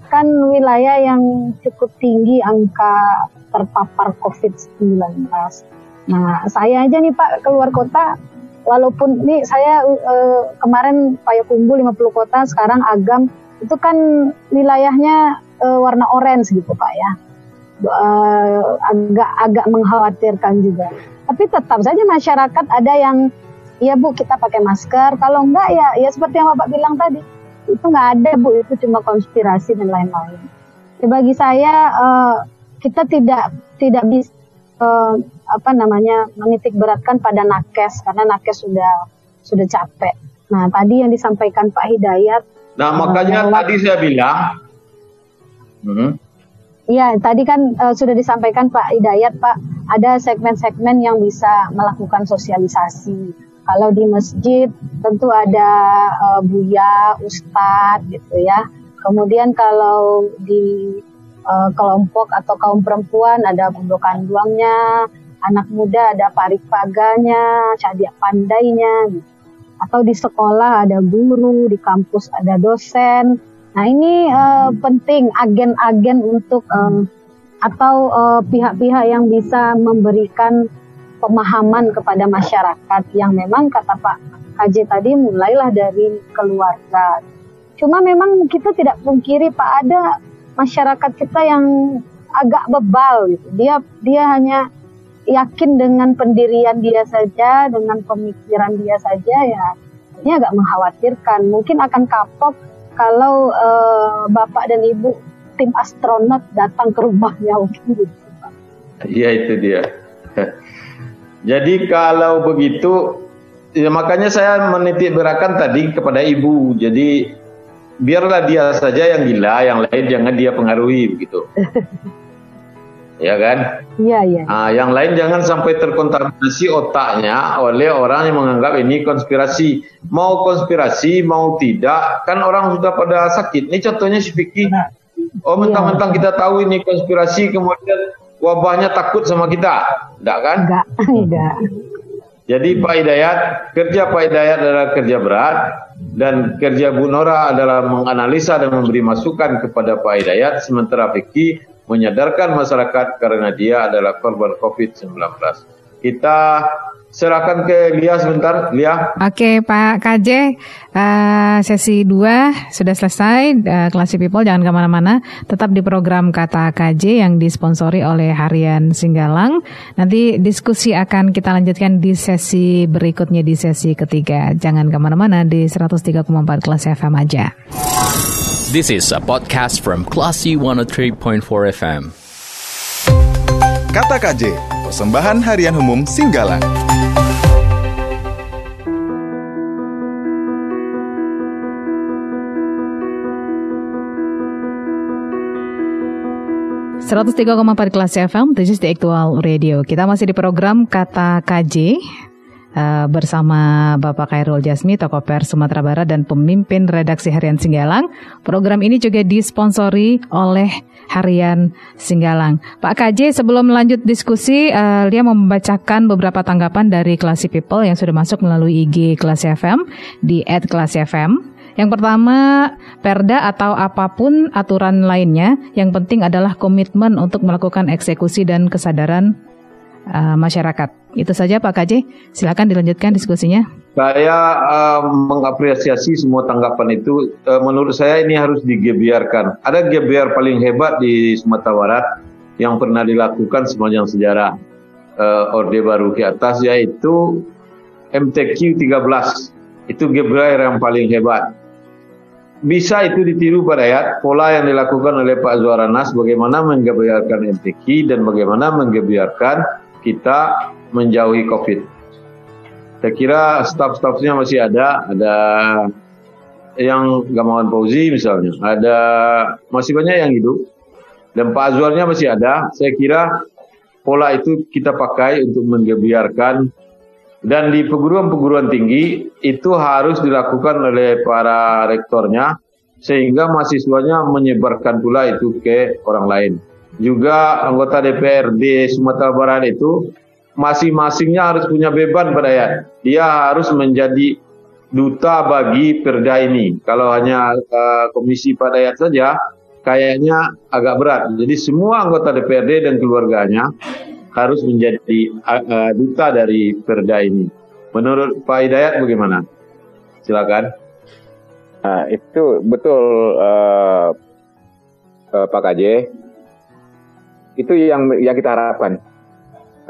kan wilayah yang cukup tinggi angka terpapar COVID-19. Nah, saya aja nih Pak keluar kota, walaupun nih saya uh, kemarin Payakumbuh 50 kota, sekarang Agam, itu kan wilayahnya uh, warna orange gitu Pak ya. Uh, agak agak mengkhawatirkan juga. Tapi tetap saja masyarakat ada yang ya Bu kita pakai masker, kalau enggak ya ya seperti yang Bapak bilang tadi itu nggak ada bu itu cuma konspirasi dan lain-lain ya, bagi saya uh, kita tidak tidak bisa uh, apa namanya menitik beratkan pada nakes karena nakes sudah sudah capek nah tadi yang disampaikan Pak Hidayat nah makanya uh, tadi saya bilang hmm. Iya, tadi kan uh, sudah disampaikan Pak Hidayat, Pak, ada segmen-segmen yang bisa melakukan sosialisasi kalau di masjid tentu ada uh, buya, ustadz gitu ya. Kemudian kalau di uh, kelompok atau kaum perempuan ada bundokan duangnya, anak muda ada parik paganya, cadia pandainya gitu. Atau di sekolah ada guru, di kampus ada dosen. Nah ini uh, penting agen-agen untuk um, atau pihak-pihak uh, yang bisa memberikan pemahaman kepada masyarakat yang memang kata Pak KJ tadi mulailah dari keluarga. Cuma memang kita tidak pungkiri Pak ada masyarakat kita yang agak bebal gitu. Dia dia hanya yakin dengan pendirian dia saja, dengan pemikiran dia saja ya. Ini agak mengkhawatirkan. Mungkin akan kapok kalau uh, bapak dan ibu tim astronot datang ke rumahnya mungkin gitu. Iya itu dia. Jadi kalau begitu, ya makanya saya menitik berakan tadi kepada ibu. Jadi biarlah dia saja yang gila, yang lain jangan dia pengaruhi begitu. ya kan? Iya, iya. Nah, yang lain jangan sampai terkontaminasi otaknya oleh orang yang menganggap ini konspirasi. Mau konspirasi, mau tidak, kan orang sudah pada sakit. Ini contohnya si Vicky. Oh, mentang-mentang kita tahu ini konspirasi, kemudian wabahnya takut sama kita. Enggak kan? Enggak, enggak. Jadi Pak Hidayat, kerja Pak Hidayat adalah kerja berat dan kerja Bu Nora adalah menganalisa dan memberi masukan kepada Pak Hidayat sementara Vicky menyadarkan masyarakat karena dia adalah korban COVID-19. Kita Serahkan ke Lia sebentar, Lia. Oke, Pak KJ, uh, sesi 2 sudah selesai. Uh, Classy People jangan ke mana-mana, tetap di program Kata KJ yang disponsori oleh Harian Singgalang. Nanti diskusi akan kita lanjutkan di sesi berikutnya di sesi ketiga. Jangan ke mana-mana di 103,4 kelas FM aja. This is a podcast from Classy 103.4 FM. Kata KJ, persembahan harian umum Singgalang. 103,4 kelas FM, this is the actual radio. Kita masih di program Kata KJ uh, bersama Bapak Khairul Jasmi, tokoh pers Sumatera Barat dan pemimpin redaksi Harian Singgalang. Program ini juga disponsori oleh Harian Singgalang. Pak KJ, sebelum lanjut diskusi, uh, Lia membacakan beberapa tanggapan dari Classy People yang sudah masuk melalui IG Classy FM di @classy_fm. Yang pertama, perda atau apa pun aturan lainnya, yang penting adalah komitmen untuk melakukan eksekusi dan kesadaran uh, masyarakat. Itu saja Pak KJ, silakan dilanjutkan diskusinya. Saya uh, mengapresiasi semua tanggapan itu. Uh, menurut saya ini harus digebiarkan. Ada gebiar paling hebat di Sumatera Barat yang pernah dilakukan sepanjang sejarah uh, Orde Baru ke atas yaitu MTQ 13. Itu gebiar yang paling hebat bisa itu ditiru pada ayat pola yang dilakukan oleh Pak Zuaranas bagaimana menggebiarkan MTQ dan bagaimana menggebiarkan kita menjauhi COVID. Saya kira staf-stafnya masih ada, ada yang Gamawan Fauzi misalnya, ada masih banyak yang hidup dan Pak Azwarnya masih ada. Saya kira pola itu kita pakai untuk menggebiarkan dan di perguruan-perguruan tinggi itu harus dilakukan oleh para rektornya sehingga mahasiswanya menyebarkan pula itu ke orang lain. Juga anggota DPRD Sumatera Barat itu masing-masingnya harus punya beban pada ya. Dia harus menjadi duta bagi perda ini. Kalau hanya uh, komisi pada saja, kayaknya agak berat. Jadi semua anggota DPRD dan keluarganya harus menjadi uh, duta dari perda ini. Menurut Pak Hidayat bagaimana? Silakan. Nah, itu betul uh, uh, Pak KJ. Itu yang yang kita harapkan.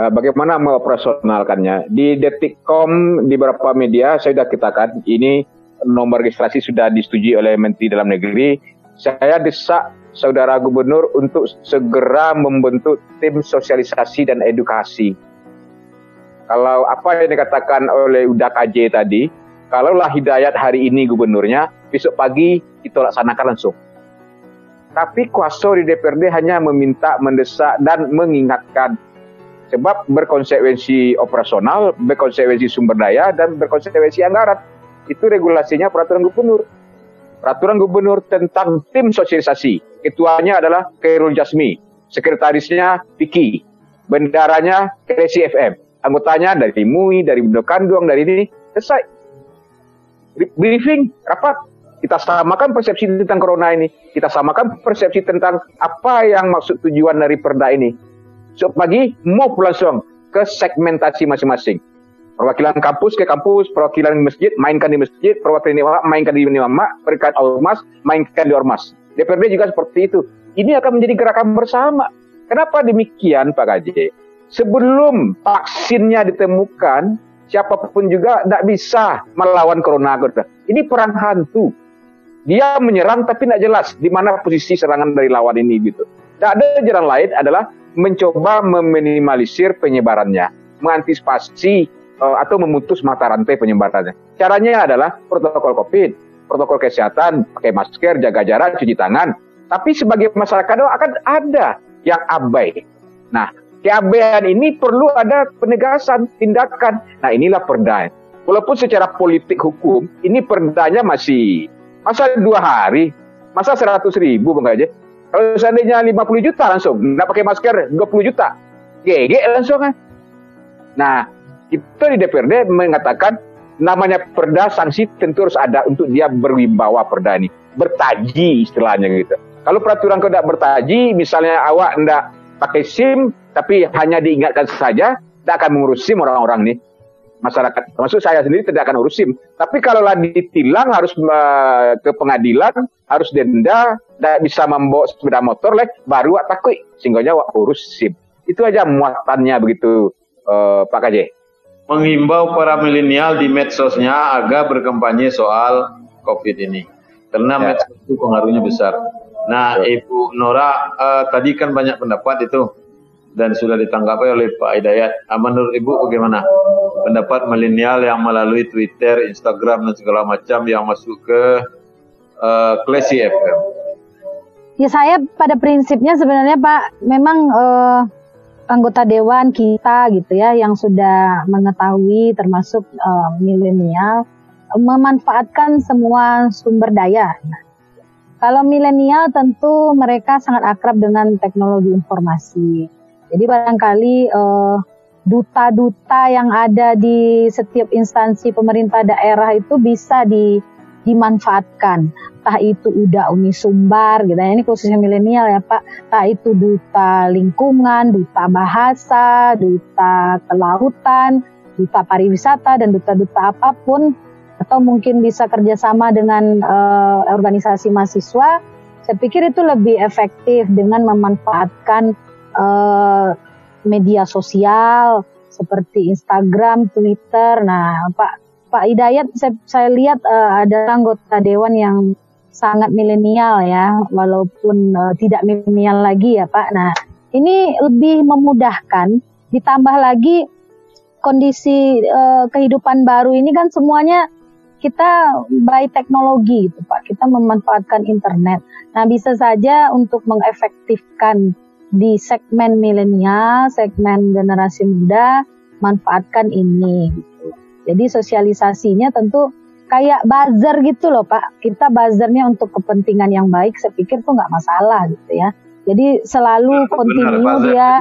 Uh, bagaimana mengoperasionalkannya? Di Detikcom di beberapa media saya sudah katakan ini nomor registrasi sudah disetujui oleh Menteri Dalam Negeri. Saya desak saudara gubernur untuk segera membentuk tim sosialisasi dan edukasi. Kalau apa yang dikatakan oleh Uda KJ tadi, kalaulah hidayat hari ini gubernurnya, besok pagi kita laksanakan langsung. Tapi kuasa di DPRD hanya meminta, mendesak, dan mengingatkan. Sebab berkonsekuensi operasional, berkonsekuensi sumber daya, dan berkonsekuensi anggaran. Itu regulasinya peraturan gubernur. Peraturan gubernur tentang tim sosialisasi Ketuanya adalah Khairul Jasmi, sekretarisnya Vicky, bendaranya Kresi FM, anggotanya dari MUI, dari Bendo Kandung, dari ini, selesai. Briefing, rapat, kita samakan persepsi tentang corona ini. Kita samakan persepsi tentang apa yang maksud tujuan dari perda ini. So, pagi mau langsung ke segmentasi masing-masing. Perwakilan kampus ke kampus, perwakilan masjid mainkan di masjid, perwakilan di mainkan di imam, perwakilan ormas mainkan di ormas. DPRD juga seperti itu. Ini akan menjadi gerakan bersama. Kenapa demikian Pak Gaji? Sebelum vaksinnya ditemukan, siapa pun juga tidak bisa melawan corona. Ini perang hantu. dia menyerang tapi tidak jelas di mana posisi serangan dari lawan ini gitu. Tidak ada jalan lain adalah mencoba meminimalisir penyebarannya, mengantisipasi uh, atau memutus mata rantai penyebarannya. Caranya adalah protokol COVID, protokol kesehatan, pakai masker, jaga jarak, cuci tangan. Tapi sebagai masyarakat akan ada yang abai. Nah, keabaian ini perlu ada penegasan, tindakan. Nah, inilah perda. Walaupun secara politik hukum, ini perdanya masih masa dua hari, masa seratus ribu bang aja. Kalau seandainya 50 juta langsung, nggak pakai masker 20 juta, GG langsung kan. Nah, kita di DPRD mengatakan namanya perda sanksi tentu harus ada untuk dia berwibawa perda ini, bertaji istilahnya gitu. Kalau peraturan kau tidak bertaji, misalnya awak tidak pakai SIM, tapi hanya diingatkan saja, tidak akan mengurus SIM orang-orang ini masyarakat termasuk saya sendiri tidak akan urus SIM. Tapi kalau ditilang harus uh, ke pengadilan, harus denda, tidak bisa membawa sepeda motor leh, baru wak takut sehingga wak urus SIM. Itu aja muatannya begitu uh, Pak KJ. Menghimbau para milenial di medsosnya agar berkampanye soal COVID ini. Karena ya. medsos itu pengaruhnya besar. Nah, Ibu Nora, uh, tadi kan banyak pendapat itu dan sudah ditanggapi oleh Pak Hidayat. Ah, menurut Ibu bagaimana pendapat milenial yang melalui Twitter, Instagram dan segala macam yang masuk ke uh, Classy FM? Ya saya pada prinsipnya sebenarnya Pak memang uh, anggota dewan kita gitu ya yang sudah mengetahui termasuk uh, milenial memanfaatkan semua sumber daya. Nah, kalau milenial tentu mereka sangat akrab dengan teknologi informasi jadi barangkali uh, duta-duta yang ada di setiap instansi pemerintah daerah itu bisa di, dimanfaatkan. Entah itu udah uni sumbar gitu ya. Ini khususnya milenial ya Pak. Entah itu duta lingkungan, duta bahasa, duta kelautan, duta pariwisata dan duta-duta apa pun atau mungkin bisa kerjasama dengan uh, organisasi mahasiswa. Saya pikir itu lebih efektif dengan memanfaatkan uh, media sosial seperti Instagram, Twitter. Nah, Pak Pak Hidayat saya, saya lihat uh, ada anggota dewan yang sangat milenial ya, walaupun uh, tidak milenial lagi ya Pak. Nah, ini lebih memudahkan. Ditambah lagi kondisi uh, kehidupan baru ini kan semuanya kita by teknologi gitu Pak. Kita memanfaatkan internet. Nah, bisa saja untuk mengefektifkan di segmen milenial, segmen generasi muda manfaatkan ini. Jadi sosialisasinya tentu kayak buzzer gitu loh Pak. Kita buzzernya untuk kepentingan yang baik, saya pikir tuh nggak masalah gitu ya. Jadi selalu kontinu dia,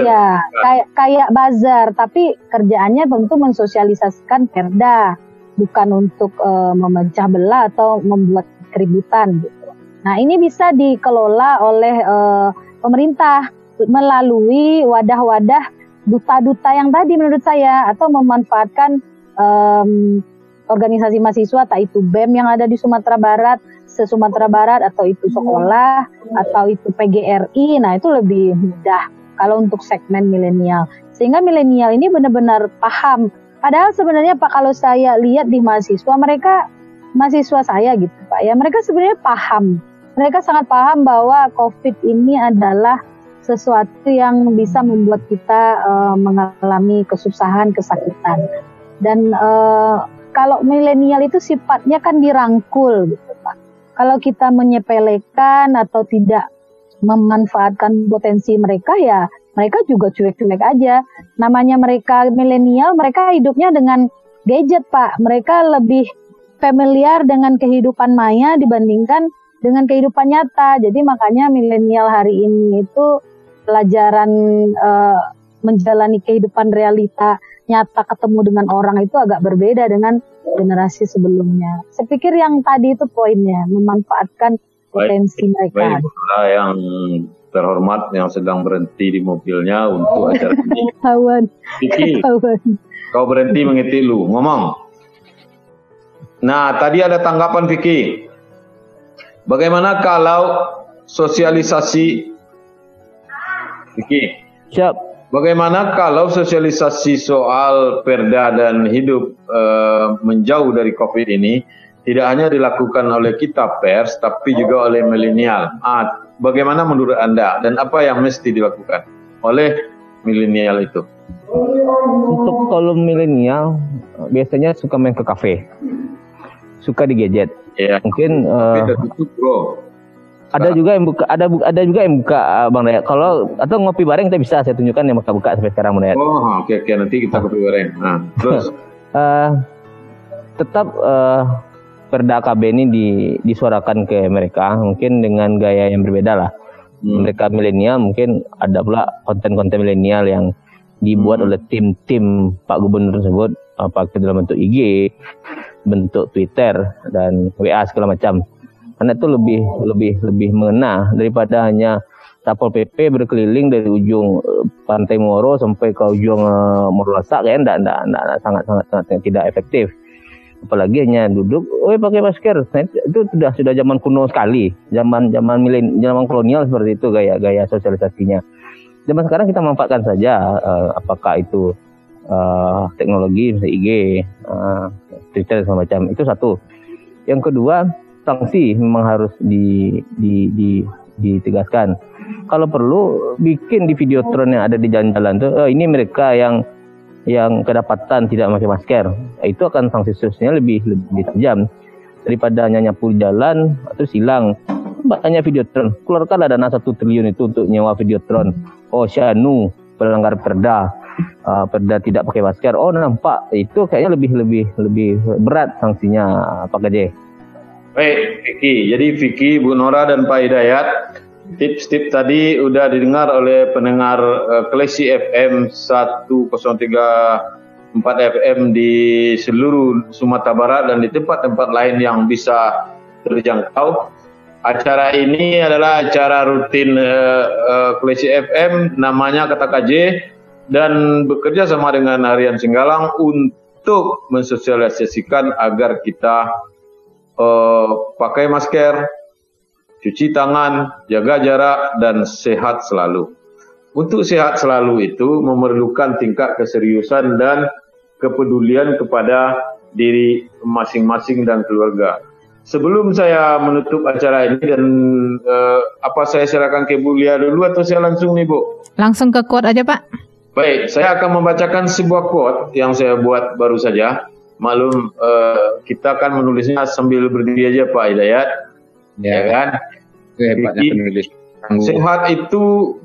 ya kayak kayak buzzer, tapi kerjaannya tentu mensosialisasikan perda, bukan untuk uh, memecah belah atau membuat keributan gitu. Nah ini bisa dikelola oleh uh, pemerintah melalui wadah-wadah duta-duta yang tadi menurut saya atau memanfaatkan um, organisasi mahasiswa tak itu BEM yang ada di Sumatera Barat, se Sumatera Barat atau itu sekolah atau itu PGRI. Nah, itu lebih mudah kalau untuk segmen milenial. Sehingga milenial ini benar-benar paham. Padahal sebenarnya Pak kalau saya lihat di mahasiswa mereka mahasiswa saya gitu Pak ya, mereka sebenarnya paham mereka sangat paham bahwa COVID ini adalah sesuatu yang bisa membuat kita uh, mengalami kesusahan, kesakitan. Dan uh, kalau milenial itu sifatnya kan dirangkul gitu Pak. Kalau kita menyepelekan atau tidak memanfaatkan potensi mereka ya mereka juga cuek-cuek aja. Namanya mereka milenial, mereka hidupnya dengan gadget Pak. Mereka lebih familiar dengan kehidupan maya dibandingkan dengan kehidupan nyata. Jadi makanya milenial hari ini itu pelajaran uh, menjalani kehidupan realita nyata ketemu dengan orang itu agak berbeda dengan generasi sebelumnya. Saya pikir yang tadi itu poinnya memanfaatkan potensi baik, mereka. Baik, yang terhormat yang sedang berhenti di mobilnya untuk acara ini. Kawan. Vicky, kau berhenti mengetik lu, ngomong. Nah, tadi ada tanggapan Vicky. Bagaimana kalau sosialisasi Oke. Siap. Bagaimana kalau sosialisasi soal perda dan hidup uh, menjauh dari COVID ini tidak hanya dilakukan oleh kita pers, tapi juga oleh milenial. Ah, bagaimana menurut Anda dan apa yang mesti dilakukan oleh milenial itu? Untuk kalau milenial biasanya suka main ke kafe, suka di gadget. Ya. Mungkin uh, tutup, bro. Ada juga yang buka, ada ada juga yang buka uh, Bang Dayat. Kalau atau ngopi bareng kita bisa saya tunjukkan yang buka-buka sampai sekarang Bang Dayat. Oh, oke okay, oke okay. nanti kita ngopi bareng. Nah, terus uh, tetap uh, Perda KB ini di, disuarakan ke mereka mungkin dengan gaya yang berbeda lah. Hmm. Mereka milenial mungkin ada pula konten-konten milenial yang dibuat hmm. oleh tim-tim Pak Gubernur tersebut apa dalam bentuk IG, bentuk Twitter dan WA segala macam. Karena itu lebih lebih lebih mengena daripada hanya Satpol PP berkeliling dari ujung eh, Pantai Moro sampai ke ujung uh, Morolasak kan enggak, enggak, enggak, sangat, sangat sangat tidak efektif apalagi hanya duduk, oh pakai masker. Nah, itu sudah sudah zaman kuno sekali, zaman zaman milen, zaman kolonial seperti itu gaya-gaya sosialisasinya. Zaman sekarang kita manfaatkan saja, uh, apakah itu uh, teknologi, IG, uh, Twitter dan macam itu satu. Yang kedua, sanksi memang harus di, di, di, ditegaskan. Kalau perlu bikin di video tron yang ada di jalan-jalan tuh, oh, ini mereka yang yang kedapatan tidak memakai masker, itu akan sanksi sosialnya lebih lebih tajam daripada hanya nyapu jalan atau silang. Tanya videotron, keluarkanlah dana satu triliun itu untuk nyewa videotron. Oh Syanu pelanggar perda, uh, perda tidak pakai masker. Oh nampak itu kayaknya lebih lebih lebih berat sanksinya Pak Gede. Baik, Vicky. Jadi Vicky, Bu Nora dan Pak Hidayat Tips-tips tadi udah didengar oleh pendengar uh, Klesi FM 103 4 FM di seluruh Sumatera Barat dan di tempat-tempat lain yang bisa terjangkau. Acara ini adalah acara rutin uh, uh, Klesi FM, namanya Kata KJ dan bekerja sama dengan Harian Singgalang untuk mensosialisasikan agar kita uh, pakai masker, cuci tangan, jaga jarak, dan sehat selalu. Untuk sehat selalu itu memerlukan tingkat keseriusan dan kepedulian kepada diri masing-masing dan keluarga. Sebelum saya menutup acara ini dan uh, apa saya silakan ke Bu Lia dulu atau saya langsung nih Bu? Langsung ke quote aja Pak. Baik, saya akan membacakan sebuah quote yang saya buat baru saja. Malum uh, kita akan menulisnya sambil berdiri aja Pak Hidayat ya, ya kan? Hebatnya penulis. Sehat itu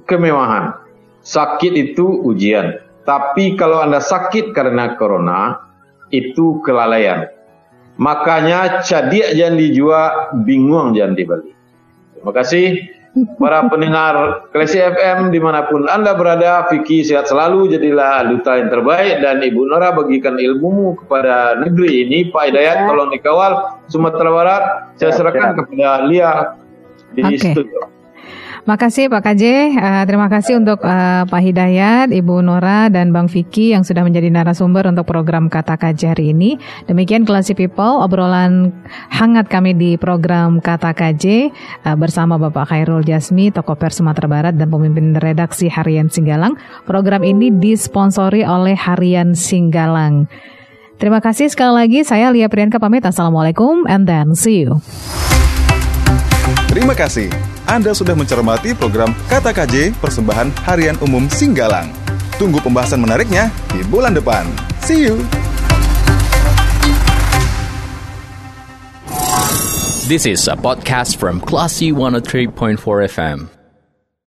kemewahan, sakit itu ujian. Tapi kalau Anda sakit karena corona, itu kelalaian. Makanya cadia jangan dijual, bingung jangan dibeli. Terima kasih para pendengar Klesi FM di mana pun Anda berada, Vicky sehat selalu, jadilah duta yang terbaik dan Ibu Nora bagikan ilmumu kepada negeri ini. Pak Hidayat ya. tolong dikawal Sumatera Barat. Saya ya, serahkan ya. kepada Lia di okay. studio. Makasih Pak KJ, uh, terima kasih untuk uh, Pak Hidayat, Ibu Nora, dan Bang Vicky yang sudah menjadi narasumber untuk program Kata KJ hari ini. Demikian Classy People, obrolan hangat kami di program Kata KJ uh, bersama Bapak Khairul Jasmi, Toko Pers Sumatera Barat, dan pemimpin redaksi Harian Singgalang. Program ini disponsori oleh Harian Singgalang. Terima kasih sekali lagi, saya Lia Priyanka pamit. Assalamualaikum and then see you. Terima kasih. Anda sudah mencermati program Kata KJ Persembahan Harian Umum Singgalang. Tunggu pembahasan menariknya di bulan depan. See you. This is a podcast from Classy 103.4 FM.